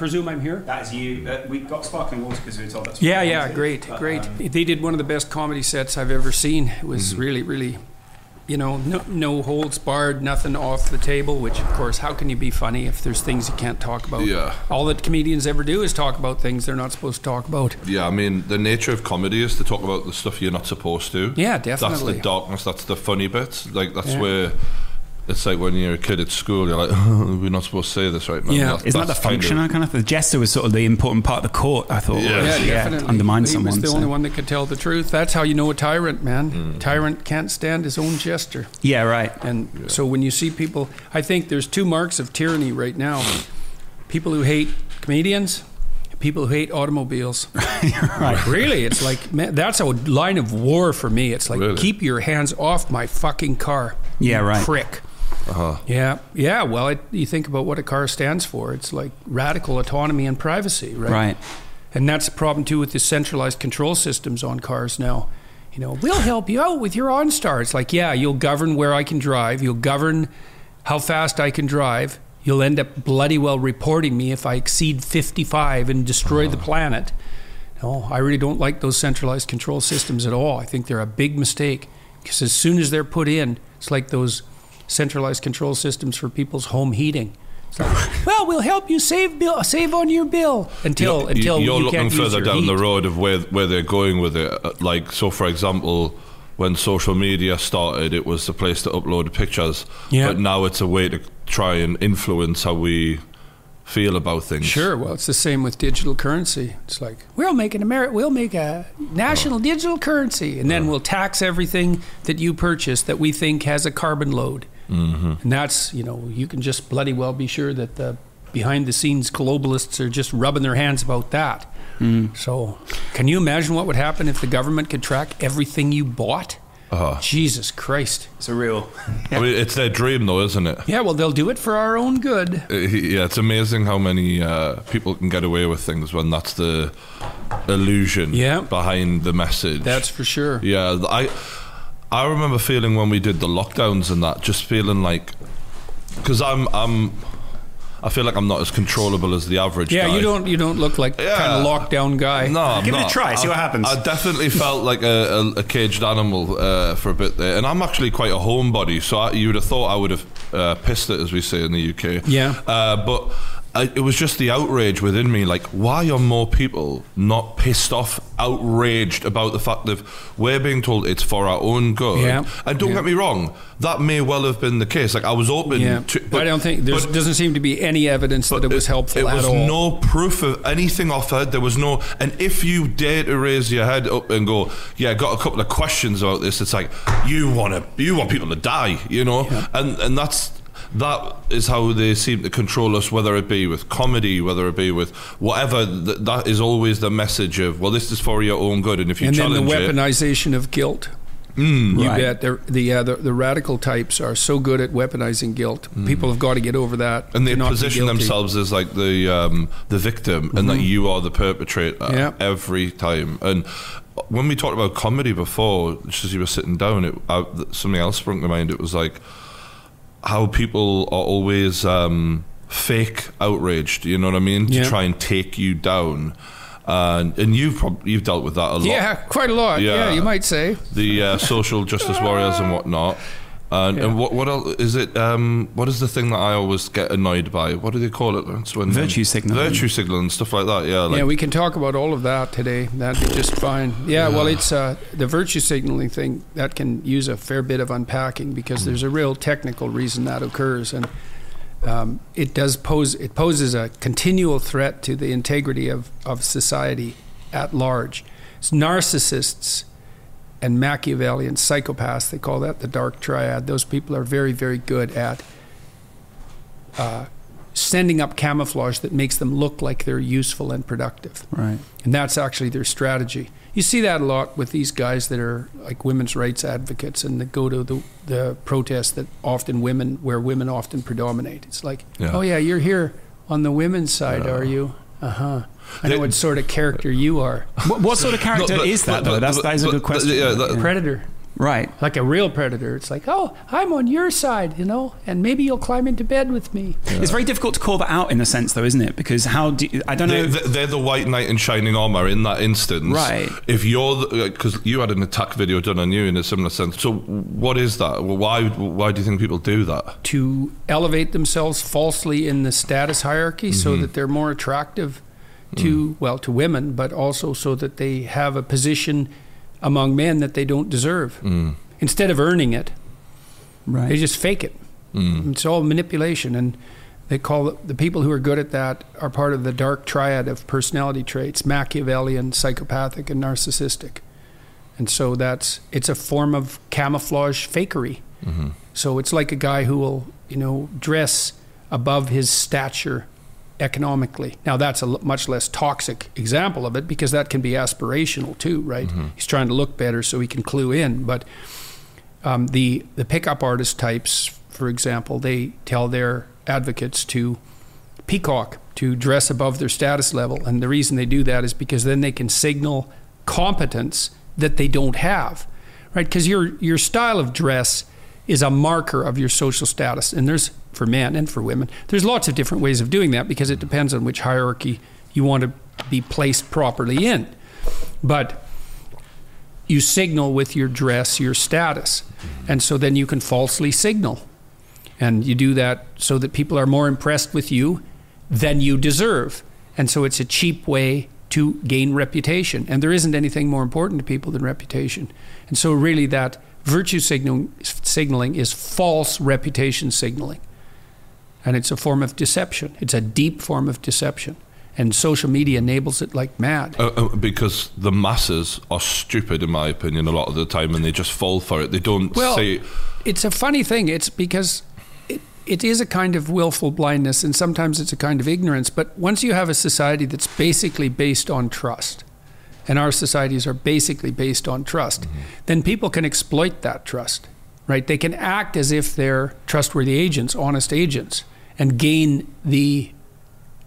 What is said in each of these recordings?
I presume I'm here. That is you. Uh, we got sparkling water because we were told that's. what Yeah, yeah, wanted, great, but, great. um, they did one of the best comedy sets I've ever seen. It was Mm-hmm. really, really, you know, no, no holds barred, nothing off the table. Which, of course, how can you be funny if there's things you can't talk about? Yeah. All that comedians ever do is talk about things they're not supposed to talk about. Yeah, I mean, the nature of comedy is to talk about the stuff you're not supposed to. Yeah, definitely. That's the darkness. That's the funny bits. Like that's Yeah. where it's like when you're a kid at school, you're like, we're not supposed to say this right now. Yeah. That's- Isn't that the that's kind of- function? Kind of the jester was sort of the important part of the court. I thought. Yeah. was, Yeah, definitely. undermine he someone. was the so- only one that could tell the truth. That's how you know a tyrant, man. Mm. Tyrant can't stand his own jester. Yeah, right. And so when you see people, I think there's two marks of tyranny right now people who hate comedians, people who hate automobiles. right. Really, it's like, man, that's a line of war for me. It's like, Really? keep your hands off my fucking car. Yeah, you right. Prick. Uh-huh. Yeah, yeah. Well, it, you think about what a car stands for. It's like radical autonomy and privacy, right? Right. And that's the problem too with the centralized control systems on cars now. You know, we'll help you out with your OnStar. It's like, yeah, you'll govern where I can drive. You'll govern how fast I can drive. You'll end up bloody well reporting me if I exceed 55 and destroy the planet. No, I really don't like those centralized control systems at all. I think they're a big mistake because as soon as they're put in, it's like those centralized control systems for people's home heating. Like, well, we'll help you save bill, save on your bill until You're- until you're you looking further down the road of where where they're going with it. Uh, Like so, for example, when social media started, it was a place to upload pictures. Yeah. But now it's a way to try and influence how we feel about things. Sure. Well, it's the same with digital currency. It's like we'll make an Ameri- we'll make a national digital currency, and then we'll tax everything that you purchase that we think has a carbon load. Mm-hmm. And that's you know you can just bloody well be sure that the behind the scenes globalists are just rubbing their hands about that. So, can you imagine what would happen if the government could track everything you bought? Uh-huh. Jesus Christ. It's a real. I mean, it's their dream, though, isn't it? Yeah, well, they'll do it for our own good. Uh, Yeah, it's amazing how many uh, people can get away with things when that's the illusion Yeah. behind the message. That's for sure. Yeah, I I remember feeling when we did the lockdowns and that, just feeling like because I'm I'm I feel like I'm not as controllable as the average. Yeah, guy. you don't you don't look like Yeah. kind of lockdown guy. No, I'm Give it a try, see I- what happens. I definitely felt like a, a, a caged animal uh, for a bit there, and I'm actually quite a homebody, so I, you would have thought I would have uh, pissed it, as we say in the UK. Yeah. Uh, but I, it was just the outrage within me. Like, why are more people not pissed off, outraged about the fact that we're being told it's for our own good? Yeah. And don't Yeah. get me wrong, that may well have been the case. Like, I was open Yeah, to. but I don't think there doesn't seem to be any evidence that it was helpful it at was all. no proof of anything offered. There was no, and if you dare to raise your head up and go, "Yeah, I got a couple of questions about this," it's like you want to, you want people to die, you know, and and that's that is how they seem to control us, whether it be with comedy, whether it be with whatever. Th- that is always the message of, well, this is for your own good, and if you challenge it. and then the challenge it, weaponization of guilt. you Right. bet. They're, the, uh, the the radical types are so good at weaponizing guilt. People have got to get over that. Mm. and they to not be position themselves as like the um, the victim, and that you are the perpetrator Yeah. every time. And when we talked about comedy before, just as you were sitting down, it uh, something else sprung to mind. It was like how people are always um, fake outraged. You know what I mean? Yeah. To try and take you down. And, and you've you've dealt with that a lot. Yeah, quite a lot. Yeah, Yeah. you might say. The uh, social justice warriors and whatnot. And, and what what else is it? Um, what is the thing that I always get annoyed by? What do they call it? It's when Virtue signaling. virtue signaling, stuff like that. Yeah, like, yeah, we can talk about all of that today. That'd be just fine. Yeah, well, it's uh, the virtue signaling thing that can use a fair bit of unpacking because there's a real technical reason that occurs, and um, it does pose it poses a continual threat to the integrity of of society at large. It's narcissists and Machiavellian psychopaths. They call that the dark triad. Those people are very, very good at uh, sending up camouflage that makes them look like they're useful and productive. Right. And that's actually their strategy. You see that a lot with these guys that are like women's rights advocates and that go to the, the protests that often women, where women often predominate. It's like, Yeah. oh yeah, you're here on the women's side, are you? Uh huh. I know what sort of character you are. What, what sort of character No, but- is that but- though? That's but- that is a good question. yeah, that- Predator. Right. Like a real predator, it's like, oh, I'm on your side, you know, and maybe you'll climb into bed with me. It's very difficult to call that out in a sense, though, isn't it? Because how do you, I don't know. They, they're the white knight in shining armor in that instance. Right. If you're, because you had an attack video done on you in a similar sense. So what is that? Well, Why? Why do you think people do that? to elevate themselves falsely in the status hierarchy so mm-hmm. that they're more attractive to mm. well to women but also so that they have a position among men that they don't deserve. Mm. Instead of earning it right. they just fake it. Mm. It's all manipulation and they call it, the people who are good at that are part of the dark triad of personality traits machiavellian psychopathic and narcissistic. And so that's it's a form of camouflage fakery. Mm-hmm. So it's like a guy who will, you know, dress above his stature economically. Now that's a much less toxic example of it because that can be aspirational too, right? He's trying to look better so he can clue in. But um, the the pickup artist types, for example, they tell their advocates to peacock to dress above their status level, and the reason they do that is because then they can signal competence that they don't have, right? Because your your style of dress is a marker of your social status, and there's for men and for women. There's lots of different ways of doing that because it depends on which hierarchy you want to be placed properly in, but you signal with your dress your status. And so then you can falsely signal. And you do that so that people are more impressed with you than you deserve. And so it's a cheap way to gain reputation. And there isn't anything more important to people than reputation. And so, really, that virtue signal, signaling is false reputation signaling. And it's a form of deception, it's a deep form of deception. And social media enables it like mad. Uh, uh, because the masses are stupid, in my opinion, a lot of the time, and they just fall for it. They don't Well, say. it's a funny thing. It's because it, it is a kind of willful blindness, and sometimes it's a kind of ignorance. But once you have a society that's basically based on trust, and our societies are basically based on trust, then people can exploit that trust, right? They can act as if they're trustworthy agents, honest agents, and gain the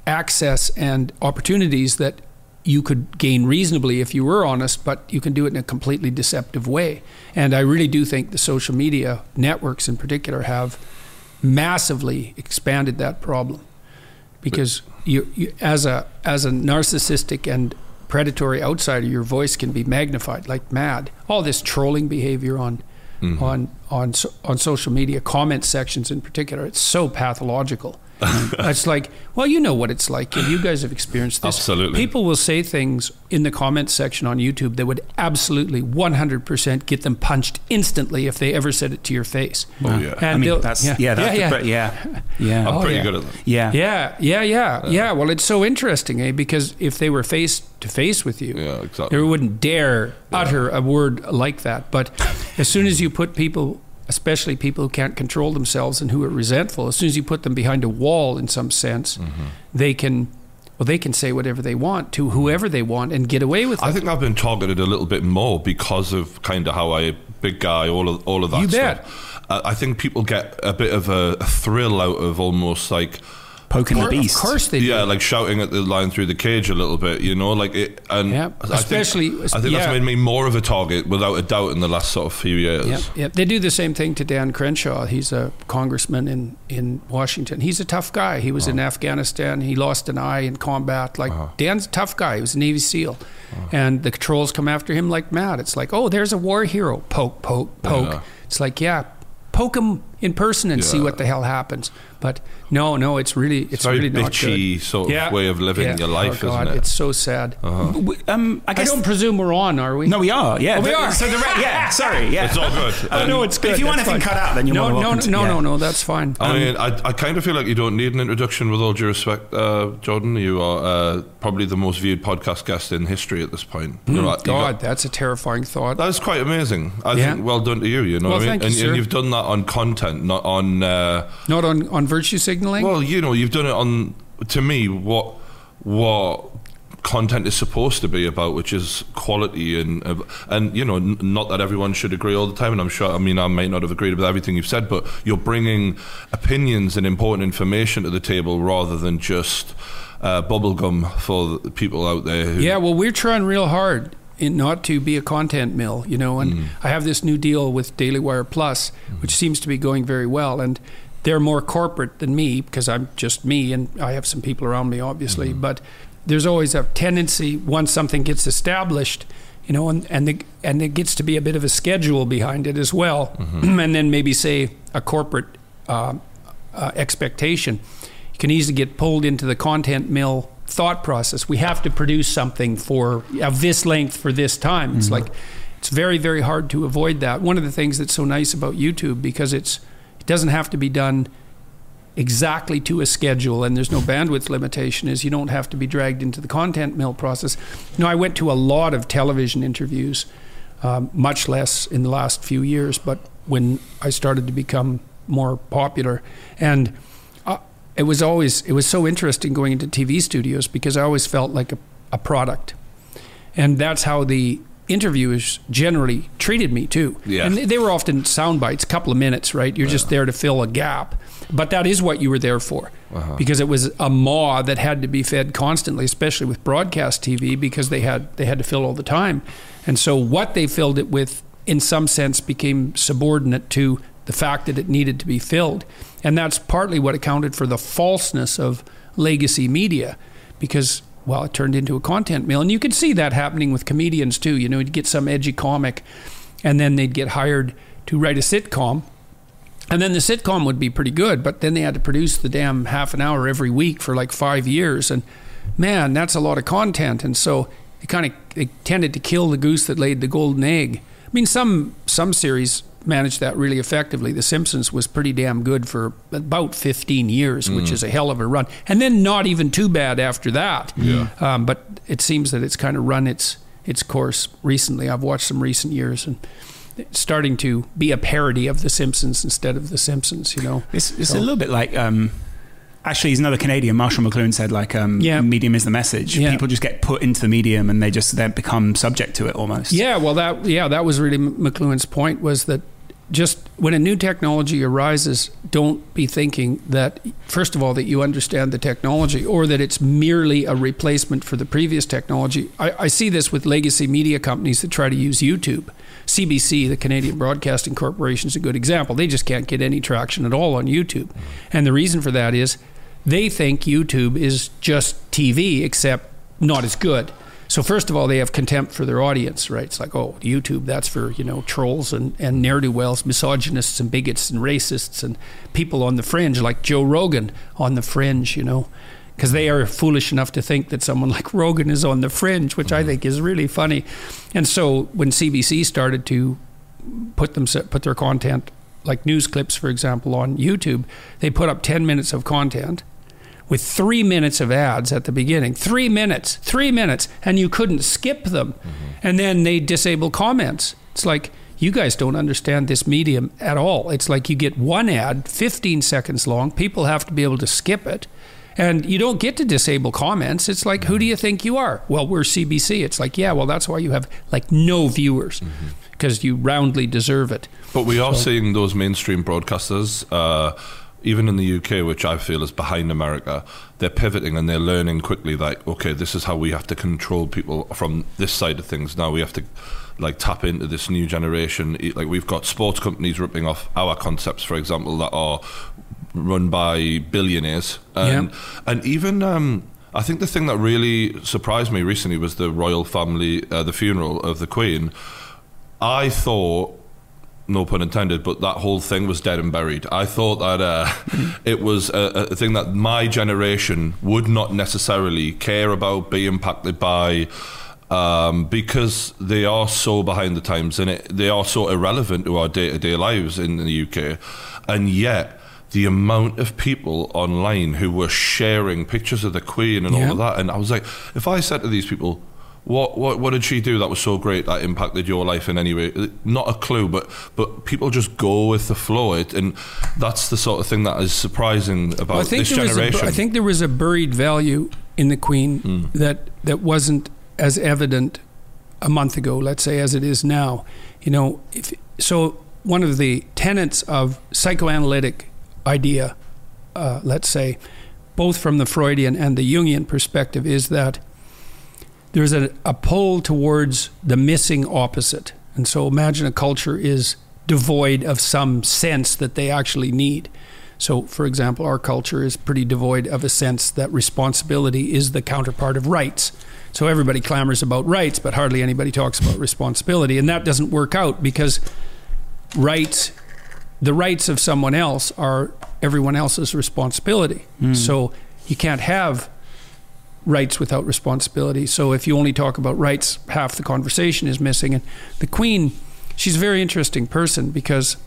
access and opportunities that you could gain reasonably if you were honest, but you can do it in a completely deceptive way. And I really do think the social media networks in particular have massively expanded that problem because you, you as a as a narcissistic and predatory outsider your voice can be magnified like mad all this trolling behavior on on on on social media comment sections in particular. It's so pathological it's like well you know what it's like and you guys have experienced this Absolutely. people will say things in the comment section on YouTube that would absolutely 100% get them punched instantly if they ever said it to your face Oh, yeah. And I mean, they'll- that's yeah, that's yeah, the- yeah. yeah, yeah, I'm Oh, pretty yeah. good at that. yeah. Yeah, yeah, yeah, yeah. Well, it's so interesting, eh? Because if they were face to face with you, Yeah, exactly. they wouldn't dare utter a word like that. But as soon as you put people, especially people who can't control themselves and who are resentful, as soon as you put them behind a wall, in some sense, Mm-hmm. they can, well, they can say whatever they want to whoever they want and get away with it. I think I've been targeted a little bit more because of kind of how I big guy, all of all of that. You stuff. bet. I I think people get a bit of a, a thrill out of almost like. Poking the Of beast. course they do. Yeah, like shouting at the lion through the cage a little bit, you know, like it. And Yeah, I especially- think, I think yeah. that's made me more of a target, without a doubt, in the last sort of few years. Yeah, yeah. They do the same thing to Dan Crenshaw. He's a congressman in, in Washington. He's a tough guy. He was in Afghanistan. He lost an eye in combat. Like uh-huh. Dan's a tough guy. He was a Navy SEAL, uh-huh. and the trolls come after him like mad. It's like, oh, there's a war hero. Poke, poke, poke. Yeah. It's like, yeah, poke him in person and see what the hell happens. But no, no, it's really, it's, It's very really not bitchy good. sort of way of living your life, oh, God, isn't it? It's so sad. W- Um, I I don't presume we're on, are we? no, we are. Yeah, Oh, we are. So the re- yeah. Sorry. Yeah. It's all good. Uh, no, it's But if you want anything cut out, then you're no, no, to- no, yeah. no, no. That's fine. I mean, I, I kind of feel like you don't need an introduction with all due respect, uh, Jordan. You are uh, probably the most viewed podcast guest in history at this point. You know, you got- God, that's a terrifying thought. That's quite amazing. I Yeah. think well done to you. You know Well, what I mean? you, and, and you've done that on content, not on. Uh, Not on, on virtue signaling? well, you know, you've done it on. To me, what what content is supposed to be about, which is quality and and you know, n- not that everyone should agree all the time. And I'm sure. I mean, I might not have agreed with everything you've said, but you're bringing opinions and important information to the table rather than just. Uh, bubblegum for the people out there. Who, yeah, well, we're trying real hard not to be a content mill, you know. And I have this new deal with Daily Wire Plus, which seems to be going very well. And they're more corporate than me because I'm just me, and I have some people around me, obviously. But there's always a tendency once something gets established, you know, and and the, and it gets to be a bit of a schedule behind it as well, and then maybe say a corporate uh, uh, expectation. You can easily get pulled into the content mill thought process. We have to produce something for of this length for this time. It's like it's very very hard to avoid that. One of the things that's so nice about YouTube because it's it doesn't have to be done exactly to a schedule and there's no bandwidth limitation is you don't have to be dragged into the content mill process. You know, I went to a lot of television interviews, um, much less in the last few years, but when I started to become more popular and it was always it was so interesting going into TV studios because I always felt like a, a product. And that's how the interviewers generally treated me too. Yeah. And they- they were often sound bites, a couple of minutes, right? You're just there to fill a gap. But that is what you were there for. Uh-huh. Because it was a maw that had to be fed constantly, especially with broadcast TV, because they had they had to fill all the time. And so what they filled it with in some sense became subordinate to the fact that it needed to be filled. And that's partly what accounted for the falseness of legacy media because well, it turned into a content mill. And you could see that happening with comedians too. You know, you'd get some edgy comic and then they'd get hired to write a sitcom. And then the sitcom would be pretty good, but then they had to produce the damn half an hour every week for like five years. And man, that's a lot of content. And so it kind of it tended to kill the goose that laid the golden egg. I mean, some some series managed that really effectively. The Simpsons was pretty damn good for about 15 years, which is a hell of a run, and then not even too bad after that. Yeah. Um, but it seems that it's kind of run its its course recently. I've watched some recent years and. It's starting to be a parody of The Simpsons instead of The Simpsons, you know. It's, it's So- a little bit like. Um, actually, he's another Canadian. Marshall McLuhan said, like, um, Yeah. medium is the message. Yeah. People just get put into the medium and they just then become subject to it almost. Yeah, well, that yeah, that was really McLuhan's point was that just when a new technology arises, don't be thinking that first of all that you understand the technology or that it's merely a replacement for the previous technology. I, I see this with legacy media companies that try to use YouTube. CBC, the Canadian Broadcasting Corporation, is a good example. They just can't get any traction at all on YouTube, and the reason for that is they think YouTube is just TV, except not as good. So first of all, they have contempt for their audience, right? It's like, oh, YouTube, that's for you know trolls and and ne'er do wells, misogynists and bigots and racists and people on the fringe, like Joe Rogan on the fringe, you know, because they are foolish enough to think that someone like Rogan is on the fringe, which I mm-hmm. think is really funny. And so when CBC started to put them put their content like news clips, for example, on YouTube, they put up ten minutes of content with three minutes of ads at the beginning. Three minutes, three minutes, and you couldn't skip them. And then they disable comments. It's like, you guys don't understand this medium at all. It's like you get one ad, 15 seconds long, people have to be able to skip it. And you don't get to disable comments. It's like, who do you think you are? Well, we're CBC. It's like, yeah, well, that's why you have like no viewers because you roundly deserve it. But we are seeing those mainstream broadcasters, uh, even in the UK, which I feel is behind America, they're pivoting and they're learning quickly. Like, okay, this is how we have to control people from this side of things. Now we have to like tap into this new generation. Like we've got sports companies ripping off our concepts, for example, that are run by billionaires, and and even. Um, I think the thing that really surprised me recently was the royal family, uh, the funeral of the Queen. I thought no pun intended, but that whole thing was dead and buried. I thought that uh, it was a, a thing that my generation would not necessarily care about, be impacted by, um, because they are so behind the times and it, they are so irrelevant to our day to day lives in the UK. And yet, the amount of people online who were sharing pictures of the Queen and Yeah. all of that, and I was like, if I said to these people, what, what what did she do that was so great that impacted your life in any way? Not a clue, but but people just go with the flow. It, and that's the sort of thing that is surprising about Well, I think this there was a, generation. I think there was a buried value in the Queen that that wasn't as evident a month ago, let's say, as it is now. You know, if, so one of the tenets of psychoanalytic idea, uh, let's say, both from the Freudian and the Jungian perspective, is that there's a, a pull towards the missing opposite. And so imagine a culture is devoid of some sense that they actually need. So, for example, our culture is pretty devoid of a sense that responsibility is the counterpart of rights. So everybody clamors about rights, but hardly anybody talks about responsibility. And that doesn't work out because rights, the rights of someone else are everyone else's responsibility. Hmm. So you can't have rights without responsibility. So if you only talk about rights, half the conversation is missing. And the Queen, she's a very interesting person because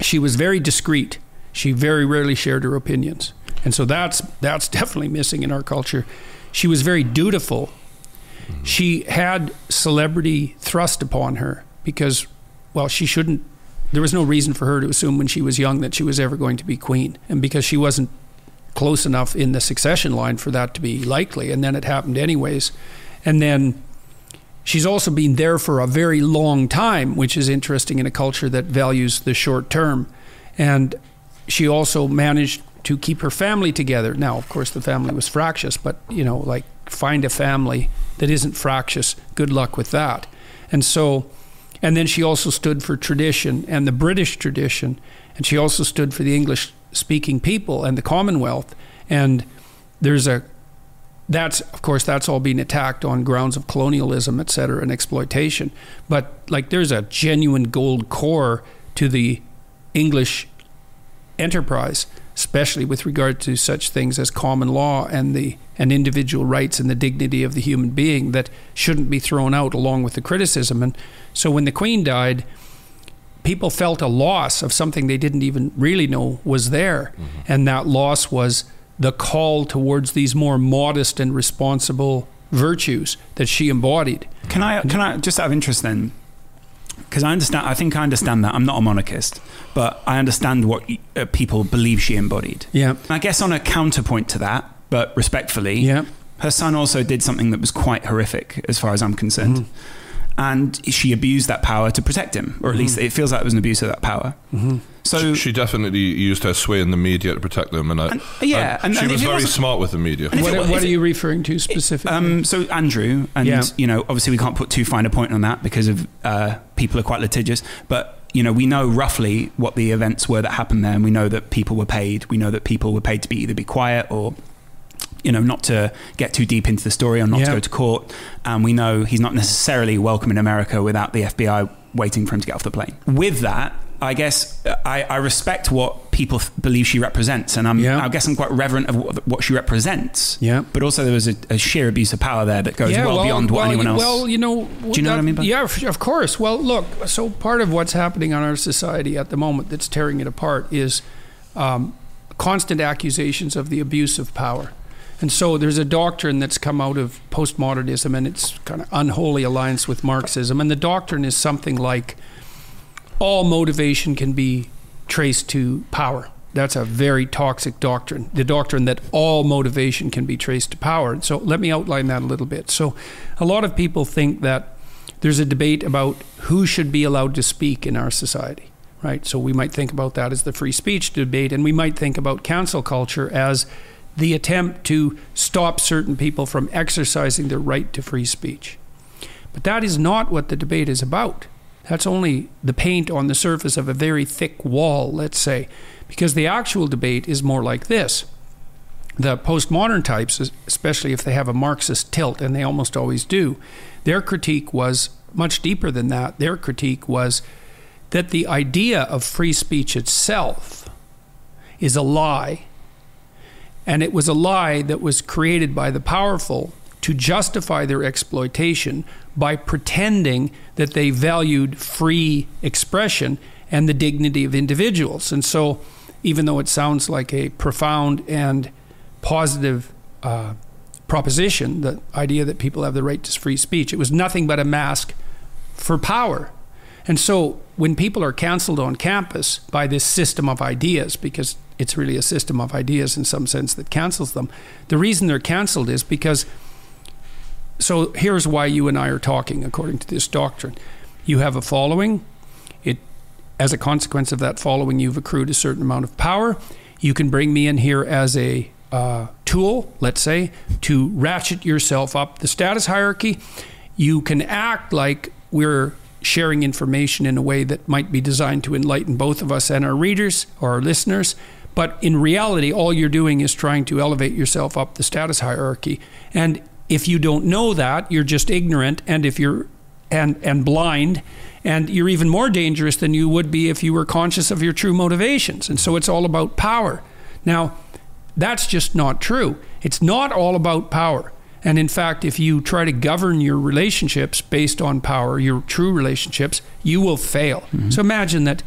she was very discreet. She very rarely shared her opinions. And so that's that's definitely missing in our culture. She was very dutiful. She had celebrity thrust upon her because well, she shouldn't there was no reason for her to assume when she was young that she was ever going to be queen. And because she wasn't close enough in the succession line for that to be likely. And then it happened anyways. And then she's also been there for a very long time, which is interesting in a culture that values the short term. And she also managed to keep her family together. Now, of course, the family was fractious, but you know, like find a family that isn't fractious. Good luck with that. And so, and then she also stood for tradition and the British tradition, and she also stood for the English speaking people and the Commonwealth. And there's a that's of course that's all being attacked on grounds of colonialism, et cetera, and exploitation. But like there's a genuine gold core to the English enterprise, especially with regard to such things as common law and the and individual rights and the dignity of the human being that shouldn't be thrown out along with the criticism. And so when the Queen died, people felt a loss of something they didn't even really know was there. And that loss was the call towards these more modest and responsible virtues that she embodied. Can I can I just out of interest then? Because I understand, I think I understand that. I'm not a monarchist, but I understand what uh, people believe she embodied. Yeah. I guess on a counterpoint to that, but respectfully, Yeah. her son also did something that was quite horrific, as far as I'm concerned. And she abused that power to protect him, or at least it feels like it was an abuse of that power. So, she definitely used her sway in the media to protect them, and, I, And- yeah, and- she and was very smart with the media. What, it- what are it- you referring to specifically? Um, so Andrew, and Yeah. you know, obviously we can't put too fine a point on that because of uh, people are quite litigious. But you know, we know roughly what the events were that happened there, and we know that people were paid. We know that people were paid to be either be quiet or. You know, not to get too deep into the story or not Yeah. to go to court. And we know he's not necessarily welcome in America without the FBI waiting for him to get off the plane. With that, I guess uh, I, I respect what people th- believe she represents, and I'm, Yeah. I guess I'm quite reverent of what, what she represents. Yeah. But also, there was a, a sheer abuse of power there that goes well, beyond what well, anyone else. Well, you know, Do you know what I mean by- Yeah, of course. Well, look, so part of what's happening on our society at the moment that's tearing it apart is um, constant accusations of the abuse of power. And so there's a doctrine that's come out of postmodernism and its kind of unholy alliance with Marxism. And the doctrine is something like all motivation can be traced to power. That's a very toxic doctrine. The doctrine that all motivation can be traced to power. So let me outline that a little bit. So a lot of people think that there's a debate about who should be allowed to speak in our society, right? So we might think about that as the free speech debate, and we might think about cancel culture as the attempt to stop certain people from exercising their right to free speech. But that is not what the debate is about. That's only the paint on the surface of a very thick wall, let's say, because the actual debate is more like this. The postmodern types, especially if they have a Marxist tilt, and they almost always do, their critique was much deeper than that. Their critique was that the idea of free speech itself is a lie. And it was a lie that was created by the powerful to justify their exploitation by pretending that they valued free expression and the dignity of individuals. And so, even though it sounds like a profound and positive uh, proposition, the idea that people have the right to free speech, it was nothing but a mask for power. And so, when people are canceled on campus by this system of ideas, because it's really a system of ideas in some sense that cancels them, the reason they're canceled is because so here's why you and I are talking according to this doctrine. You have a following. It as a consequence of that following you've accrued a certain amount of power. You can bring me in here as a uh, tool, let's say, to ratchet yourself up the status hierarchy. You can act like we're sharing information in a way that might be designed to enlighten both of us and our readers or our listeners. But in reality, all you're doing is trying to elevate yourself up the status hierarchy. And if you don't know that, you're just ignorant. And if you're and and blind, and you're even more dangerous than you would be if you were conscious of your true motivations. And so it's all about power. Now, that's just not true. It's not all about power. And in fact, if you try to govern your relationships based on power, your true relationships, you will fail. Mm-hmm. So imagine that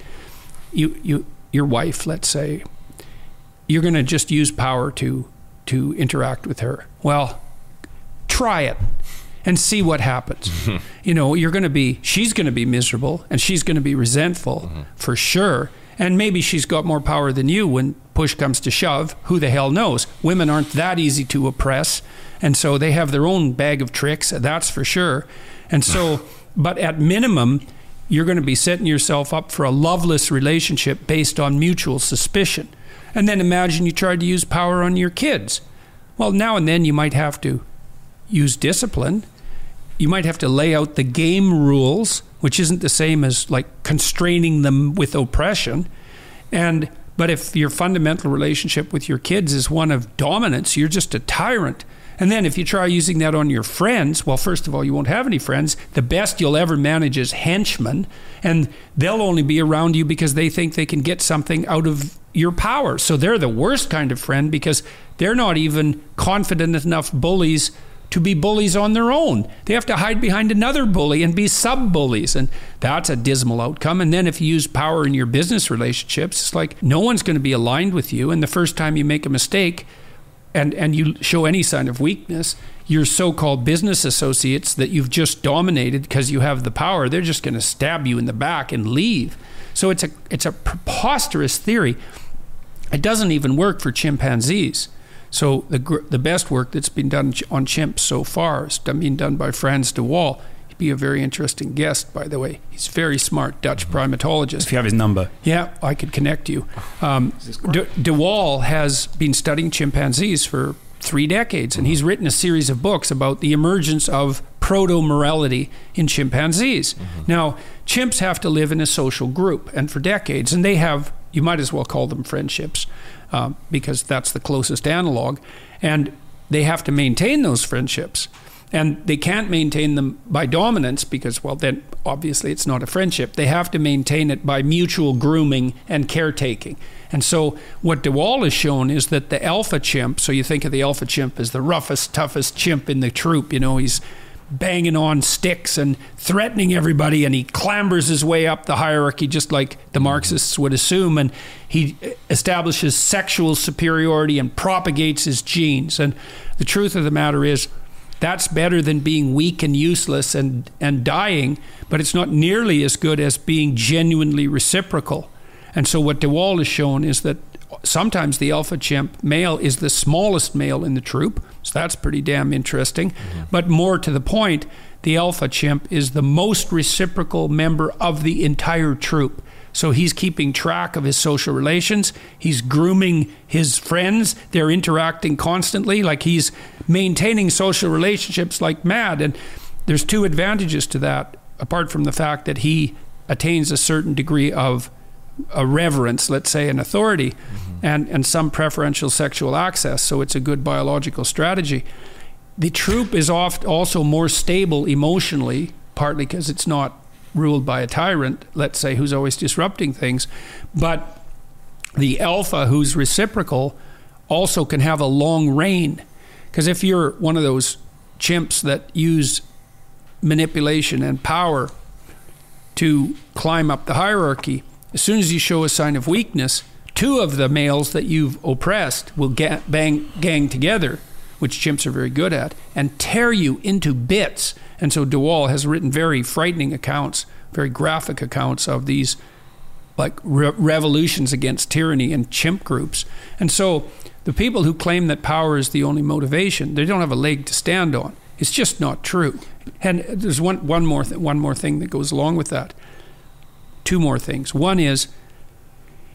you, you, your wife, let's say, you're going to just use power to, to interact with her. Well, try it and see what happens. Mm-hmm. You know, you're going to be, she's going to be miserable and she's going to be resentful mm-hmm. for sure. And maybe she's got more power than you when push comes to shove. Who the hell knows? Women aren't that easy to oppress. And so they have their own bag of tricks, that's for sure. And so, but at minimum, you're going to be setting yourself up for a loveless relationship based on mutual suspicion. And then imagine you tried to use power on your kids. Well, now and then you might have to use discipline. You might have to lay out the game rules, which isn't the same as like constraining them with oppression. And but if your fundamental relationship with your kids is one of dominance, you're just a tyrant. And then if you try using that on your friends, well, first of all, you won't have any friends. The best you'll ever manage is henchmen, and they'll only be around you because they think they can get something out of your power. So they're the worst kind of friend because they're not even confident enough bullies to be bullies on their own. They have to hide behind another bully and be sub bullies. And that's a dismal outcome. And then if you use power in your business relationships, it's like no one's going to be aligned with you. And the first time you make a mistake, and, and you show any sign of weakness, your so called business associates that you've just dominated because you have the power, they're just going to stab you in the back and leave. So it's a, it's a preposterous theory. It doesn't even work for chimpanzees. So the, the best work that's been done on chimps so far is being done by Frans de Waal be a very interesting guest, by the way. He's very smart Dutch mm-hmm. primatologist. If you have his number. Yeah, I could connect you. Um, De, De Waal has been studying chimpanzees for three decades, and he's mm-hmm. written a series of books about the emergence of proto morality in chimpanzees. Mm-hmm. Now, chimps have to live in a social group, and for decades, and they have, you might as well call them friendships, um, because that's the closest analog, and they have to maintain those friendships and they can't maintain them by dominance because well then obviously it's not a friendship. They have to maintain it by mutual grooming and caretaking. And so what de Waal has shown is that the alpha chimp so you think of the alpha chimp as the roughest toughest chimp in the troop you know he's banging on sticks and threatening everybody and he clambers his way up the hierarchy just like the marxists would assume. And he establishes sexual superiority and propagates his genes. And the truth of the matter is that's better than being weak and useless and, and dying, but it's not nearly as good as being genuinely reciprocal. And so, what de Waal has shown is that sometimes the alpha chimp male is the smallest male in the troop, so that's pretty damn interesting. Mm-hmm. But more to the point, the alpha chimp is the most reciprocal member of the entire troop. So he's keeping track of his social relations. He's grooming his friends. They're interacting constantly. Like he's maintaining social relationships like mad. And there's two advantages to that, apart from the fact that he attains a certain degree of a reverence, let's say, an authority, mm-hmm. and, and some preferential sexual access. So it's a good biological strategy. The troop is oft also more stable emotionally, partly because it's not ruled by a tyrant, let's say, who's always disrupting things. But the alpha, who's reciprocal, also can have a long reign. Because if you're one of those chimps that use manipulation and power to climb up the hierarchy, as soon as you show a sign of weakness, two of the males that you've oppressed will get, bang, gang together, which chimps are very good at, and tear you into bits and so de Waal has written very frightening accounts, very graphic accounts of these like re- revolutions against tyranny and chimp groups. And so the people who claim that power is the only motivation, they don't have a leg to stand on. It's just not true. And there's one, one, more th- one more thing that goes along with that. Two more things. One is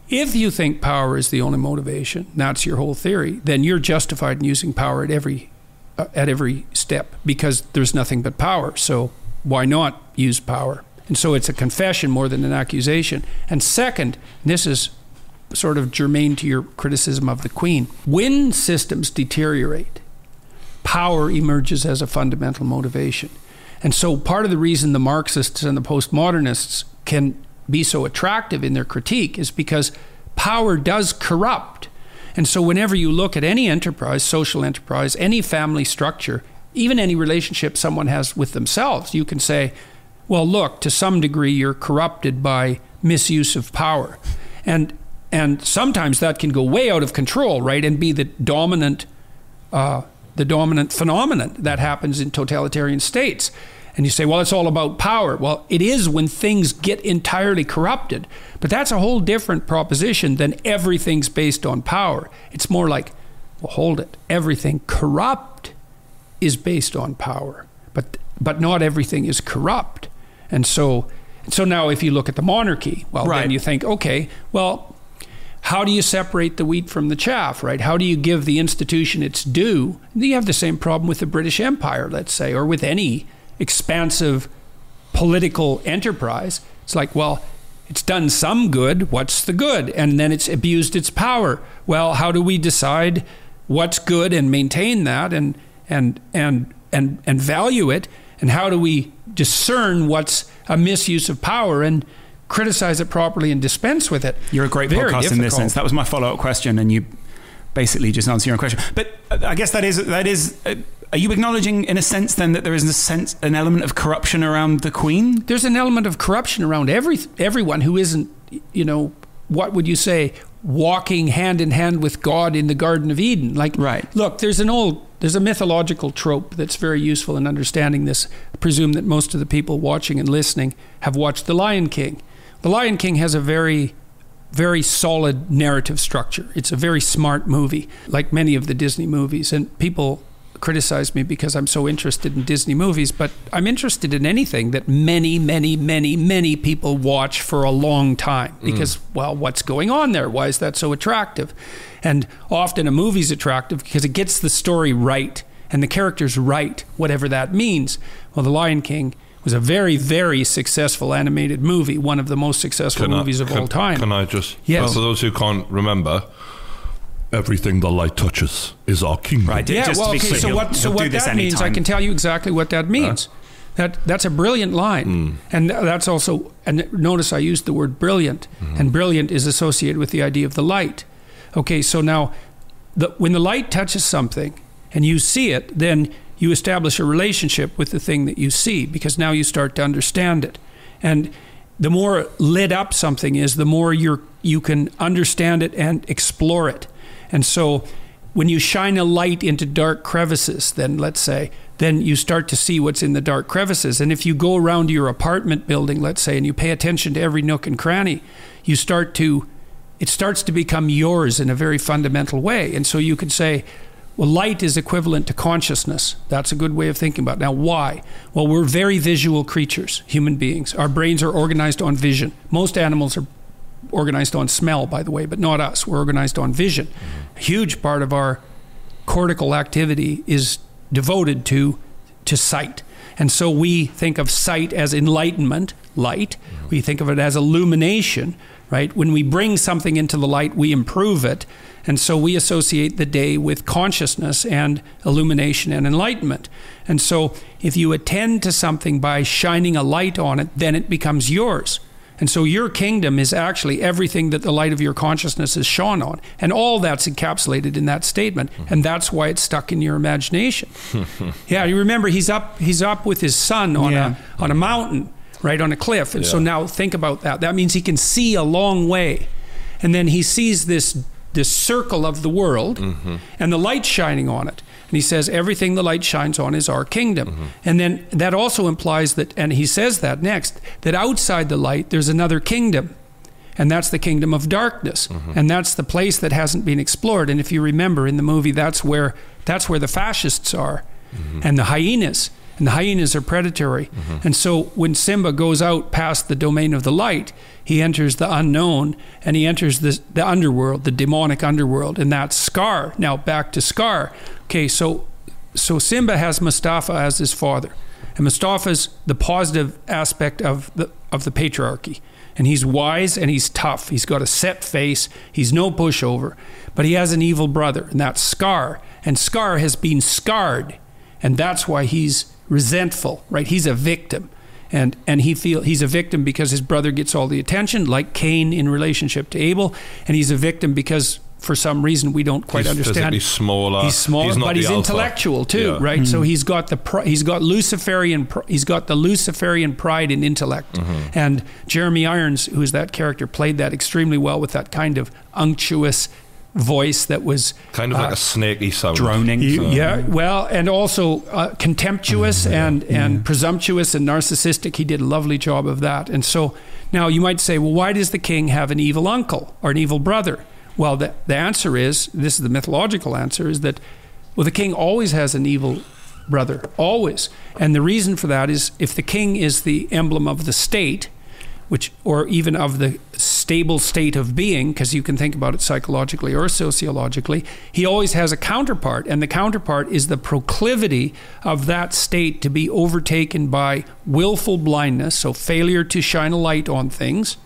If you think power is the only motivation, that's your whole theory, then you're justified in using power at every Uh, at every step because there's nothing but power. So why not use power? And so it's a confession more than an accusation. And second, this is sort of germane to your criticism of the Queen. When systems deteriorate, power emerges as a fundamental motivation. And so part of the reason the Marxists and the postmodernists can be so attractive in their critique is because power does corrupt. And so whenever you look at any enterprise, social enterprise, any family structure, even any relationship someone has with themselves, you can say, well, look, to some degree you're corrupted by misuse of power. And and sometimes that can go way out of control, right, and be the dominant uh, the dominant phenomenon that happens in totalitarian states. And you say, well, it's all about power. Well, it is when things get entirely corrupted. But that's a whole different proposition than everything's based on power. It's more like, well, hold it. Everything corrupt is based on power, but but not everything is corrupt. And so, so now if you look at the monarchy, well, Right. then you think, okay, well, how do you separate the wheat from the chaff, right? How do you give the institution its due? You have the same problem with the British Empire, let's say, or with any expansive political enterprise. It's like, well, it's done some good. What's the good? And then it's abused its power. Well, how do we decide what's good and maintain that and and and and and value it? And how do we discern what's a misuse of power and criticize it properly and dispense with it? You're a great Very podcast in this sense. That was my follow up question, and you basically just answered your own question. But uh, I guess that is that is. Uh, are you acknowledging, in a sense, then, that there is a sense, an element of corruption around the Queen? there's an element of corruption around every everyone who isn't, you know, what would you say, walking hand in hand with God in the Garden of Eden. Like, Right. Look, there's an old, there's a mythological trope that's very useful in understanding this. I presume that most of the people watching and listening have watched The Lion King. The Lion King has a very very solid narrative structure. It's a very smart movie, like many of the Disney movies. And people criticize me because I'm so interested in Disney movies, but I'm interested in anything that many, many, many, many people watch for a long time mm. because, well, what's going on there? Why is that so attractive? And often a movie's attractive because it gets the story right and the characters right, whatever that means. Well, The Lion King was a very, very successful animated movie, one of the most successful Can I- movies of can- all time. Can I just? Yes. For those who can't remember, everything the light touches is our kingdom. Right. yeah, just well, to be okay, clear, so what, so what this that means, I can tell you exactly what that means. That that's a brilliant line, Hmm. and that's also. And notice I used the word brilliant, Hmm. and brilliant is associated with the idea of the light. Okay, so now, the, when the light touches something and you see it, then you establish a relationship with the thing that you see because now you start to understand it, and the more lit up something is, the more you're you can understand it and explore it, and so when you shine a light into dark crevices, then let's say, then you start to see what's in the dark crevices. And if you go around your apartment building, let's say, and you pay attention to every nook and cranny, you start to, it starts to become yours in a very fundamental way. And so you could say, well, light is equivalent to consciousness. That's a good way of thinking about it. Now, why? Well, we're very visual creatures, human beings. Our brains are organized on vision. Most animals are organized on smell, by the way, but not us. We're organized on vision. A huge part of our cortical activity is devoted to to sight. And so we think of sight as enlightenment, light. We think of it as illumination, right? When we bring something into the light, we improve it. And so we associate the day with consciousness and illumination and enlightenment. And so if you attend to something by shining a light on it, then it becomes yours. And so your kingdom is actually everything that the light of your consciousness is shone on. And all that's encapsulated in that statement. And that's why it's stuck in your imagination. yeah, you remember he's up he's up with his son on Yeah. a on a mountain, right, on a cliff. And so now think about that. That means he can see a long way. And then he sees this this circle of the world mm-hmm. and the light shining on it. And he says, everything the light shines on is our kingdom. Mm-hmm. And then that also implies that, and he says that next, that outside the light, there's another kingdom. And that's the kingdom of darkness. Mm-hmm. And that's the place that hasn't been explored. And if you remember in the movie, that's where, that's where the fascists are mm-hmm. and the hyenas. and the hyenas are predatory. And so when Simba goes out past the domain of the light, he enters the unknown and he enters the, the underworld, the demonic underworld, and that's Scar. Now back to Scar. Okay, so so Simba has Mufasa as his father, and Mufasa's the positive aspect of the of the patriarchy, and he's wise and he's tough. He's got a set face. He's no pushover, but he has an evil brother, and that's Scar. And Scar has been scarred, and that's why he's resentful. Right? He's a victim. And, and he feel he's a victim because his brother gets all the attention, like Cain in relationship to Abel, and he's a victim because for some reason we don't quite He's understand. physically smaller. He's small, He's not but he's alpha. intellectual too, Yeah. right? So he's got the pr- he's got Luciferian pr- he's got the Luciferian pride and intellect, Mm-hmm. and Jeremy Irons, who's that character, played that extremely well with that kind of unctuous voice that was Kind of like a snaky sound. Droning. you- yeah, well, and also uh, contemptuous and and presumptuous and narcissistic. He did a lovely job of that. And so now you might say, well, why does the king have an evil uncle or an evil brother? Well, the the answer is this is the mythological answer is that well, the king always has an evil brother, always. And the reason for that is if the king is the emblem of the state, which or even of the stable state of being because you can think about it psychologically or sociologically he always has a counterpart and the counterpart is the proclivity of that state to be overtaken by willful blindness so failure to shine a light on things